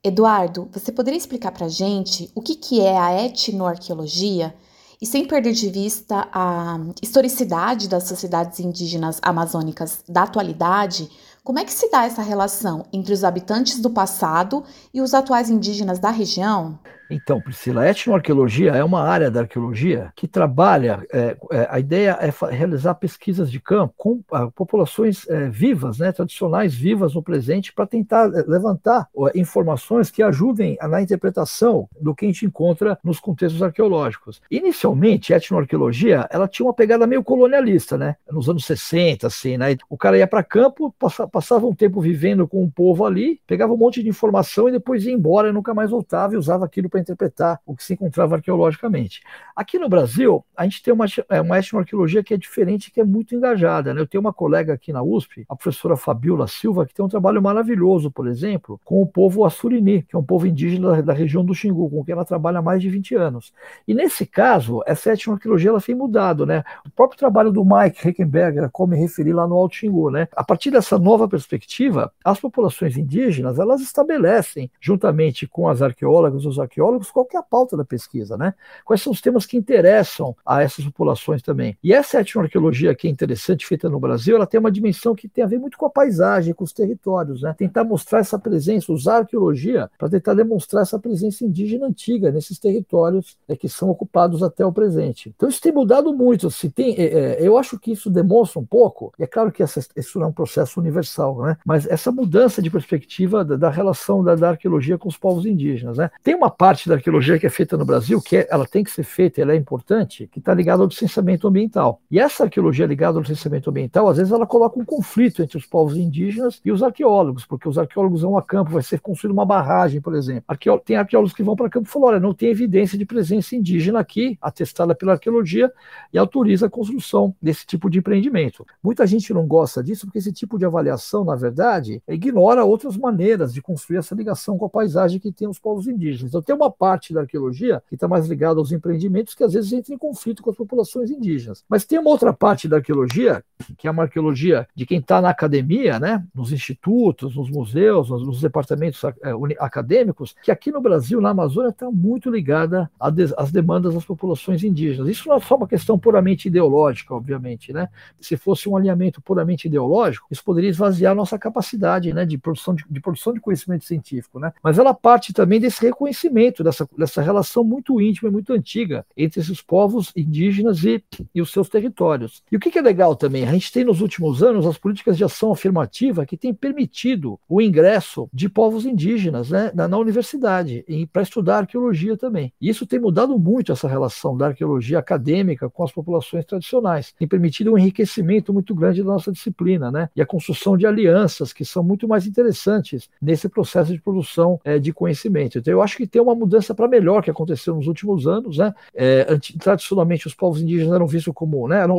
Eduardo, você poderia explicar para a gente o que, que é a etnoarqueologia e sem perder de vista a historicidade das sociedades indígenas amazônicas da atualidade, como é que se dá essa relação entre os habitantes do passado e os atuais indígenas da região? Então, Priscila, a etnoarqueologia é uma área da arqueologia que trabalha, é, é, a ideia é realizar pesquisas de campo com a, ah, populações é, vivas, né, tradicionais vivas no presente, para tentar é, levantar informações que ajudem na interpretação do que a gente encontra nos contextos arqueológicos. Inicialmente, a etnoarqueologia ela tinha uma pegada meio colonialista, né, nos anos 60, assim, né, o cara ia para campo, passava um tempo vivendo com o povo ali, pegava um monte de informação e depois ia embora e nunca mais voltava e usava aquilo para interpretar o que se encontrava arqueologicamente. Aqui no Brasil, a gente tem uma, é, uma etnoarqueologia que é diferente, que é muito engajada. Né? Eu tenho uma colega aqui na USP, a professora Fabiola Silva, que tem um trabalho maravilhoso, por exemplo, com o povo Assurini, que é um povo indígena da, região do Xingu, com quem ela trabalha há mais de 20 anos. E nesse caso, essa etnoarqueologia ela tem mudado. Né? O próprio trabalho do Mike Heckenberger, como me referi lá no Alto Xingu, né? a partir dessa nova perspectiva, as populações indígenas elas estabelecem, juntamente com as arqueólogas os arqueólogos, qual é a pauta da pesquisa, né? Quais são os temas que interessam a essas populações também. E essa etnoarqueologia que é interessante, feita no Brasil, ela tem uma dimensão que tem a ver muito com a paisagem, com os territórios, né? Tentar mostrar essa presença, usar a arqueologia para tentar demonstrar essa presença indígena antiga nesses territórios é, que são ocupados até o presente. Então isso tem mudado muito. Se tem, é, é, eu acho que isso demonstra um pouco, e é claro que essa, isso não é um processo universal, universal, né? mas essa mudança de perspectiva da, da relação da, da, arqueologia com os povos indígenas. Né? Tem uma parte da arqueologia que é feita no Brasil, que é, ela tem que ser feita, ela é importante, que está ligada ao licenciamento ambiental. E essa arqueologia ligada ao licenciamento ambiental, às vezes ela coloca um conflito entre os povos indígenas e os arqueólogos, porque os arqueólogos vão a campo, vai ser construída uma barragem, por exemplo. Arqueó tem arqueólogos que vão para campo e falam, olha, não tem evidência de presença indígena aqui, atestada pela arqueologia, e autoriza a construção desse tipo de empreendimento. Muita gente não gosta disso, porque esse tipo de avaliação na verdade, ignora outras maneiras de construir essa ligação com a paisagem que tem os povos indígenas. Então, tem uma parte da arqueologia que está mais ligada aos empreendimentos que às vezes entra em conflito com as populações indígenas. Mas tem uma outra parte da arqueologia, que é uma arqueologia de quem está na academia, né, nos institutos, nos museus, nos, nos departamentos é, acadêmicos, que aqui no Brasil, na Amazônia, está muito ligada às demandas das populações indígenas. Isso não é só uma questão puramente ideológica, obviamente. Né? Se fosse um alinhamento puramente ideológico, isso poderia esvaziar nossa capacidade né, de, produção de, de, produção de conhecimento científico. Né? Mas ela parte também desse reconhecimento, dessa, dessa relação muito íntima e muito antiga entre esses povos indígenas e, e os seus territórios. E o que, que é legal também? A gente tem nos últimos anos as políticas de ação afirmativa que têm permitido o ingresso de povos indígenas né, na, na universidade para estudar arqueologia também. E isso tem mudado muito essa relação da arqueologia acadêmica com as populações tradicionais. Tem permitido um enriquecimento muito grande da nossa disciplina né, e a construção de de alianças que são muito mais interessantes nesse processo de produção é, de conhecimento. Então, eu acho que tem uma mudança para melhor que aconteceu nos últimos anos. Né? É, tradicionalmente, os povos indígenas eram vistos como né, eram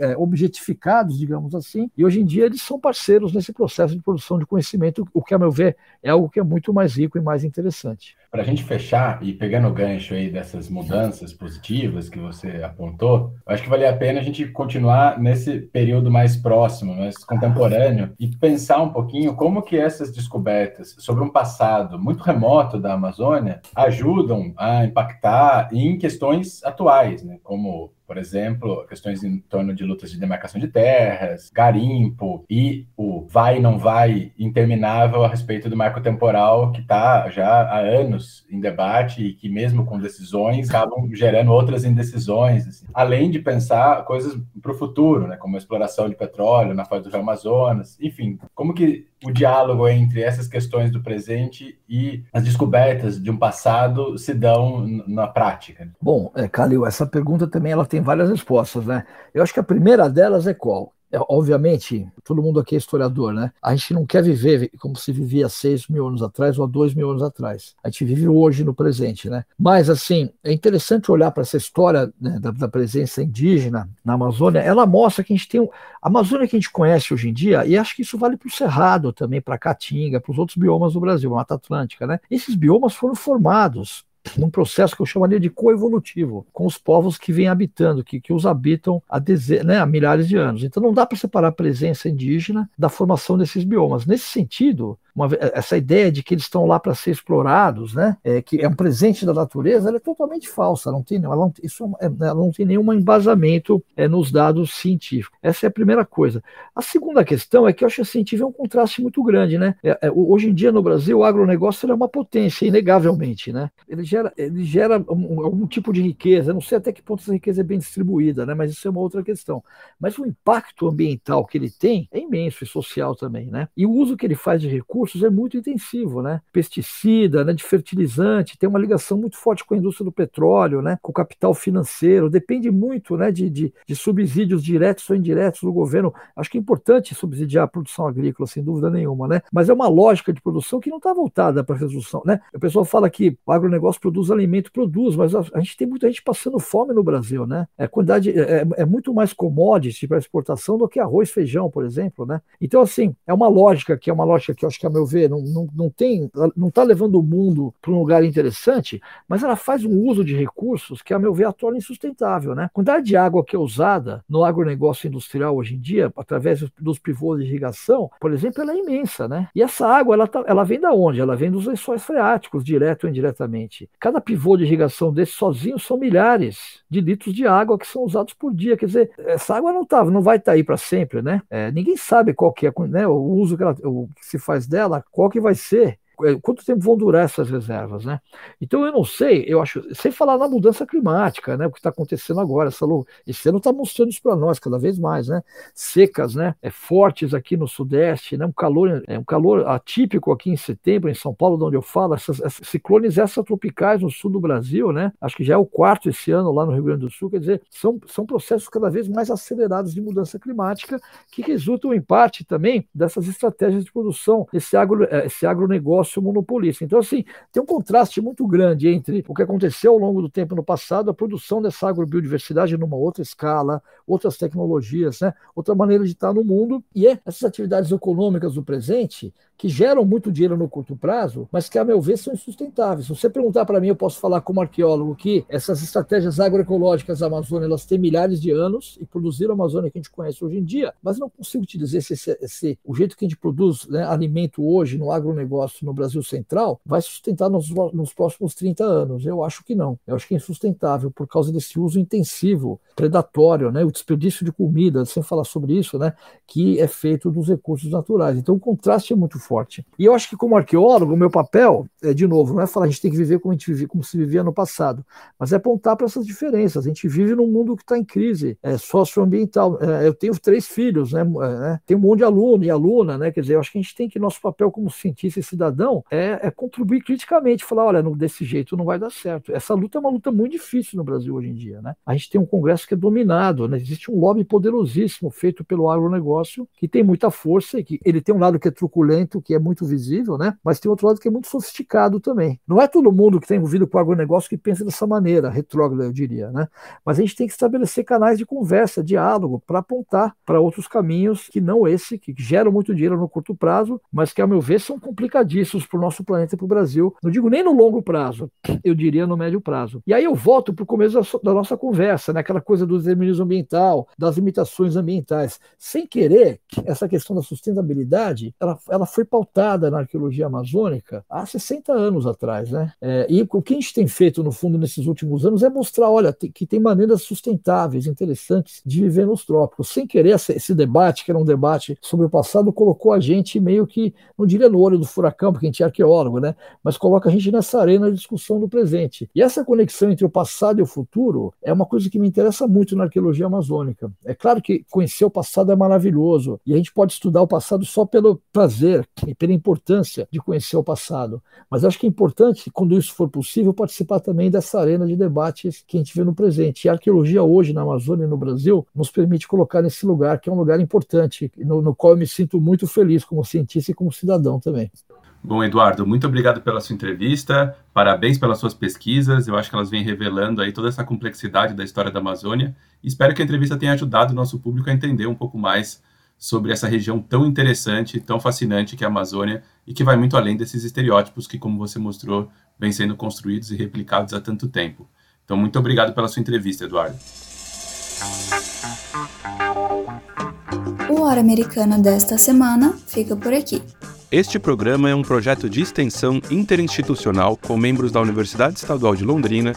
é, objetificados, digamos assim, e hoje em dia eles são parceiros nesse processo de produção de conhecimento, o que, a meu ver, é algo que é muito mais rico e mais interessante. Para a gente fechar e pegando o gancho aí dessas mudanças positivas que você apontou, acho que vale a pena a gente continuar nesse período mais próximo, mais contemporâneo, e pensar um pouquinho como que essas descobertas sobre um passado muito remoto da Amazônia ajudam a impactar em questões atuais, né, como Por exemplo, questões em torno de lutas de demarcação de terras, garimpo e o vai não vai interminável a respeito do marco temporal que está já há anos em debate e que mesmo com decisões acabam gerando outras indecisões, assim. além de pensar coisas para o futuro, né, como a exploração de petróleo na foz do Amazonas, enfim, como que o diálogo entre essas questões do presente e as descobertas de um passado se dão na prática? Bom, é, Calil, essa pergunta também ela tem várias respostas, né? Eu acho que a primeira delas é qual? É, obviamente, todo mundo aqui é historiador, né? A gente não quer viver como se vivia seis mil anos atrás ou dois mil anos atrás. A gente vive hoje no presente, né? Mas, assim, é interessante olhar para essa história né, da, da, presença indígena na Amazônia. Ela mostra que a gente tem. A Amazônia que a gente conhece hoje em dia, e acho que isso vale para o Cerrado também, para a Caatinga, para os outros biomas do Brasil, Mata Atlântica, né? Esses biomas foram formados num processo que eu chamaria de coevolutivo, com os povos que vêm habitando, que, que os habitam há, né, há milhares de anos. Então não dá para separar a presença indígena da formação desses biomas. Nesse sentido, uma, essa ideia de que eles estão lá para ser explorados, né, é, que é um presente da natureza, ela é totalmente falsa. Não tem, ela não, isso, é, ela não tem nenhum embasamento é, nos dados científicos. Essa é a primeira coisa. A segunda questão é que eu acho que a científica é um contraste muito grande. Né? É, é, hoje em dia, no Brasil, o agronegócio é uma potência, inegavelmente. Né? Ele gera, ele gera um, algum tipo de riqueza. Eu não sei até que ponto essa riqueza é bem distribuída, né? mas isso é uma outra questão. Mas o impacto ambiental que ele tem é imenso e social também. Né? E o uso que ele faz de recursos recursos é muito intensivo, né? Pesticida, né, de fertilizante, tem uma ligação muito forte com a indústria do petróleo, né? Com o capital financeiro, depende muito, né, de, de, de subsídios diretos ou indiretos do governo. Acho que é importante subsidiar a produção agrícola, sem dúvida nenhuma, né? Mas é uma lógica de produção que não está voltada para a resolução, né? O pessoal fala que o agronegócio produz alimento, produz, mas a, a, gente tem muita gente passando fome no Brasil, né? É, quantidade, é, é, é muito mais commodity para exportação do que arroz, feijão, por exemplo, né? Então, assim, é uma lógica que é uma lógica que eu acho que a meu ver, não, não, não tem, não está levando o mundo para um lugar interessante, mas ela faz um uso de recursos que, a meu ver, a torna insustentável. Né? A quantidade de água que é usada no agronegócio industrial hoje em dia, através dos pivôs de irrigação, por exemplo, ela é imensa. Né? E essa água, ela, tá, ela vem da onde? Ela vem dos lençóis freáticos, direto ou indiretamente. Cada pivô de irrigação desse sozinho são milhares de litros de água que são usados por dia. Quer dizer, essa água não, tá, não vai estar tá aí para sempre. Né? É, ninguém sabe qual que é né, o uso que, ela, o que se faz dela dela, qual que vai ser quanto tempo vão durar essas reservas, né? Então eu não sei, eu acho, sem falar na mudança climática, né? O que está acontecendo agora, essa, esse ano está mostrando isso para nós cada vez mais, né? Secas, né? É, fortes aqui no sudeste, né? Um calor, é um calor atípico aqui em setembro em São Paulo, de onde eu falo, essas, essas ciclones extratropicais no sul do Brasil, né? Acho que já é o quarto esse ano lá no Rio Grande do Sul, quer dizer, são, são processos cada vez mais acelerados de mudança climática que resultam em parte também dessas estratégias de produção, esse agro, é, esse agronegócio negócio monopolista. Então, assim, tem um contraste muito grande entre o que aconteceu ao longo do tempo no passado, a produção dessa agrobiodiversidade numa outra escala, outras tecnologias, né? outra maneira de estar no mundo, e é essas atividades econômicas do presente que geram muito dinheiro no curto prazo, mas que, a meu ver, são insustentáveis. Se você perguntar para mim, eu posso falar como arqueólogo que essas estratégias agroecológicas da Amazônia elas têm milhares de anos e produziram a Amazônia que a gente conhece hoje em dia, mas não consigo te dizer se esse o jeito que a gente produz né, alimento hoje no agronegócio no Brasil Central vai sustentar nos, nos próximos 30 anos. Eu acho que não. Eu acho que é insustentável por causa desse uso intensivo, predatório, né, o desperdício de comida, sem falar sobre isso, né, que é feito dos recursos naturais. Então o contraste é muito forte. E eu acho que como arqueólogo, o meu papel, é, de novo, não é falar a gente tem que viver como a gente vive, como se vivia no passado, mas é apontar para essas diferenças. A gente vive num mundo que está em crise é, socioambiental. É, eu tenho três filhos, né, é, né, tem um monte de aluno e aluna, né, quer dizer, eu acho que a gente tem que, nosso papel como cientista e cidadão é, é contribuir criticamente, falar, olha, desse jeito não vai dar certo. Essa luta é uma luta muito difícil no Brasil hoje em dia, né? A gente tem um Congresso que é dominado, né? Existe um lobby poderosíssimo feito pelo agronegócio, que tem muita força e que ele tem um lado que é truculento, que é muito visível, né? Mas tem outro lado que é muito sofisticado também. Não é todo mundo que está envolvido com o agronegócio que pensa dessa maneira, retrógrada, eu diria, né? Mas a gente tem que estabelecer canais de conversa, diálogo, para apontar para outros caminhos que não esse, que geram muito dinheiro no curto prazo, mas que, ao meu ver, são complicadíssimos recursos para o nosso planeta e para o Brasil. Não digo nem no longo prazo, <clears throat> eu diria no médio prazo. E aí eu volto para o começo da, da, nossa conversa, né? aquela coisa do determinismo ambiental, das limitações ambientais. Sem querer, essa questão da sustentabilidade, ela, ela foi pautada na arqueologia amazônica há 60 anos atrás. Né? É, e o que a gente tem feito, no fundo, nesses últimos anos é mostrar, olha, que tem maneiras sustentáveis, interessantes de viver nos trópicos. Sem querer, esse debate, que era um debate sobre o passado, colocou a gente meio que, não diria no olho do furacão, porque a gente é arqueólogo, né? mas coloca a gente nessa arena de discussão do presente. E essa conexão entre o passado e o futuro é uma coisa que me interessa muito na arqueologia amazônica. É claro que conhecer o passado é maravilhoso, e a gente pode estudar o passado só pelo prazer e pela importância de conhecer o passado. Mas acho que é importante, quando isso for possível, participar também dessa arena de debates que a gente vê no presente. E a arqueologia hoje na Amazônia e no Brasil nos permite colocar nesse lugar, que é um lugar importante, no, no qual eu me sinto muito feliz como cientista e como cidadão também. Bom, Eduardo, muito obrigado pela sua entrevista, parabéns pelas suas pesquisas, eu acho que elas vêm revelando aí toda essa complexidade da história da Amazônia, espero que a entrevista tenha ajudado o nosso público a entender um pouco mais sobre essa região tão interessante, tão fascinante que é a Amazônia e que vai muito além desses estereótipos que, como você mostrou, vêm sendo construídos e replicados há tanto tempo. Então, muito obrigado pela sua entrevista, Eduardo. O Hora Americana desta semana fica por aqui. Este programa é um projeto de extensão interinstitucional com membros da Universidade Estadual de Londrina,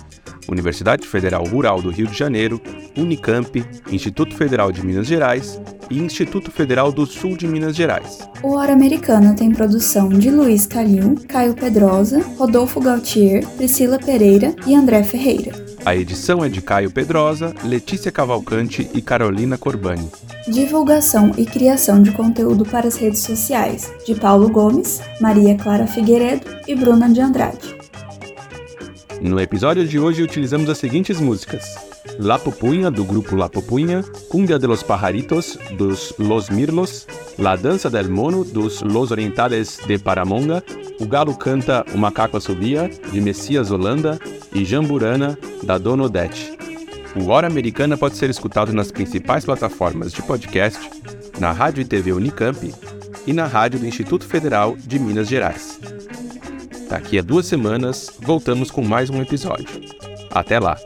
Universidade Federal Rural do Rio de Janeiro, Unicamp, Instituto Federal de Minas Gerais e Instituto Federal do Sul de Minas Gerais. O Hora Americana tem produção de Luiz Calil, Caio Pedrosa, Rodolfo Gautier, Priscila Pereira e André Ferreira. A edição é de Caio Pedrosa, Letícia Cavalcante e Carolina Corbani. Divulgação e criação de conteúdo para as redes sociais de Paulo Gomes, Maria Clara Figueiredo e Bruna de Andrade. No episódio de hoje utilizamos as seguintes músicas: La Pupunha, do grupo La Pupunha, Cumbia de los Pajaritos, dos Los Mirlos, La Dança del Mono, dos Los Orientales de Paramonga, O Galo Canta, O Macaco Assobia, de Messias Holanda, e Jamburana, da Dona Odete. O Hora Americana pode ser escutado nas principais plataformas de podcast, na Rádio e TV Unicamp e na Rádio do Instituto Federal de Minas Gerais. Daqui a duas semanas, voltamos com mais um episódio. Até lá!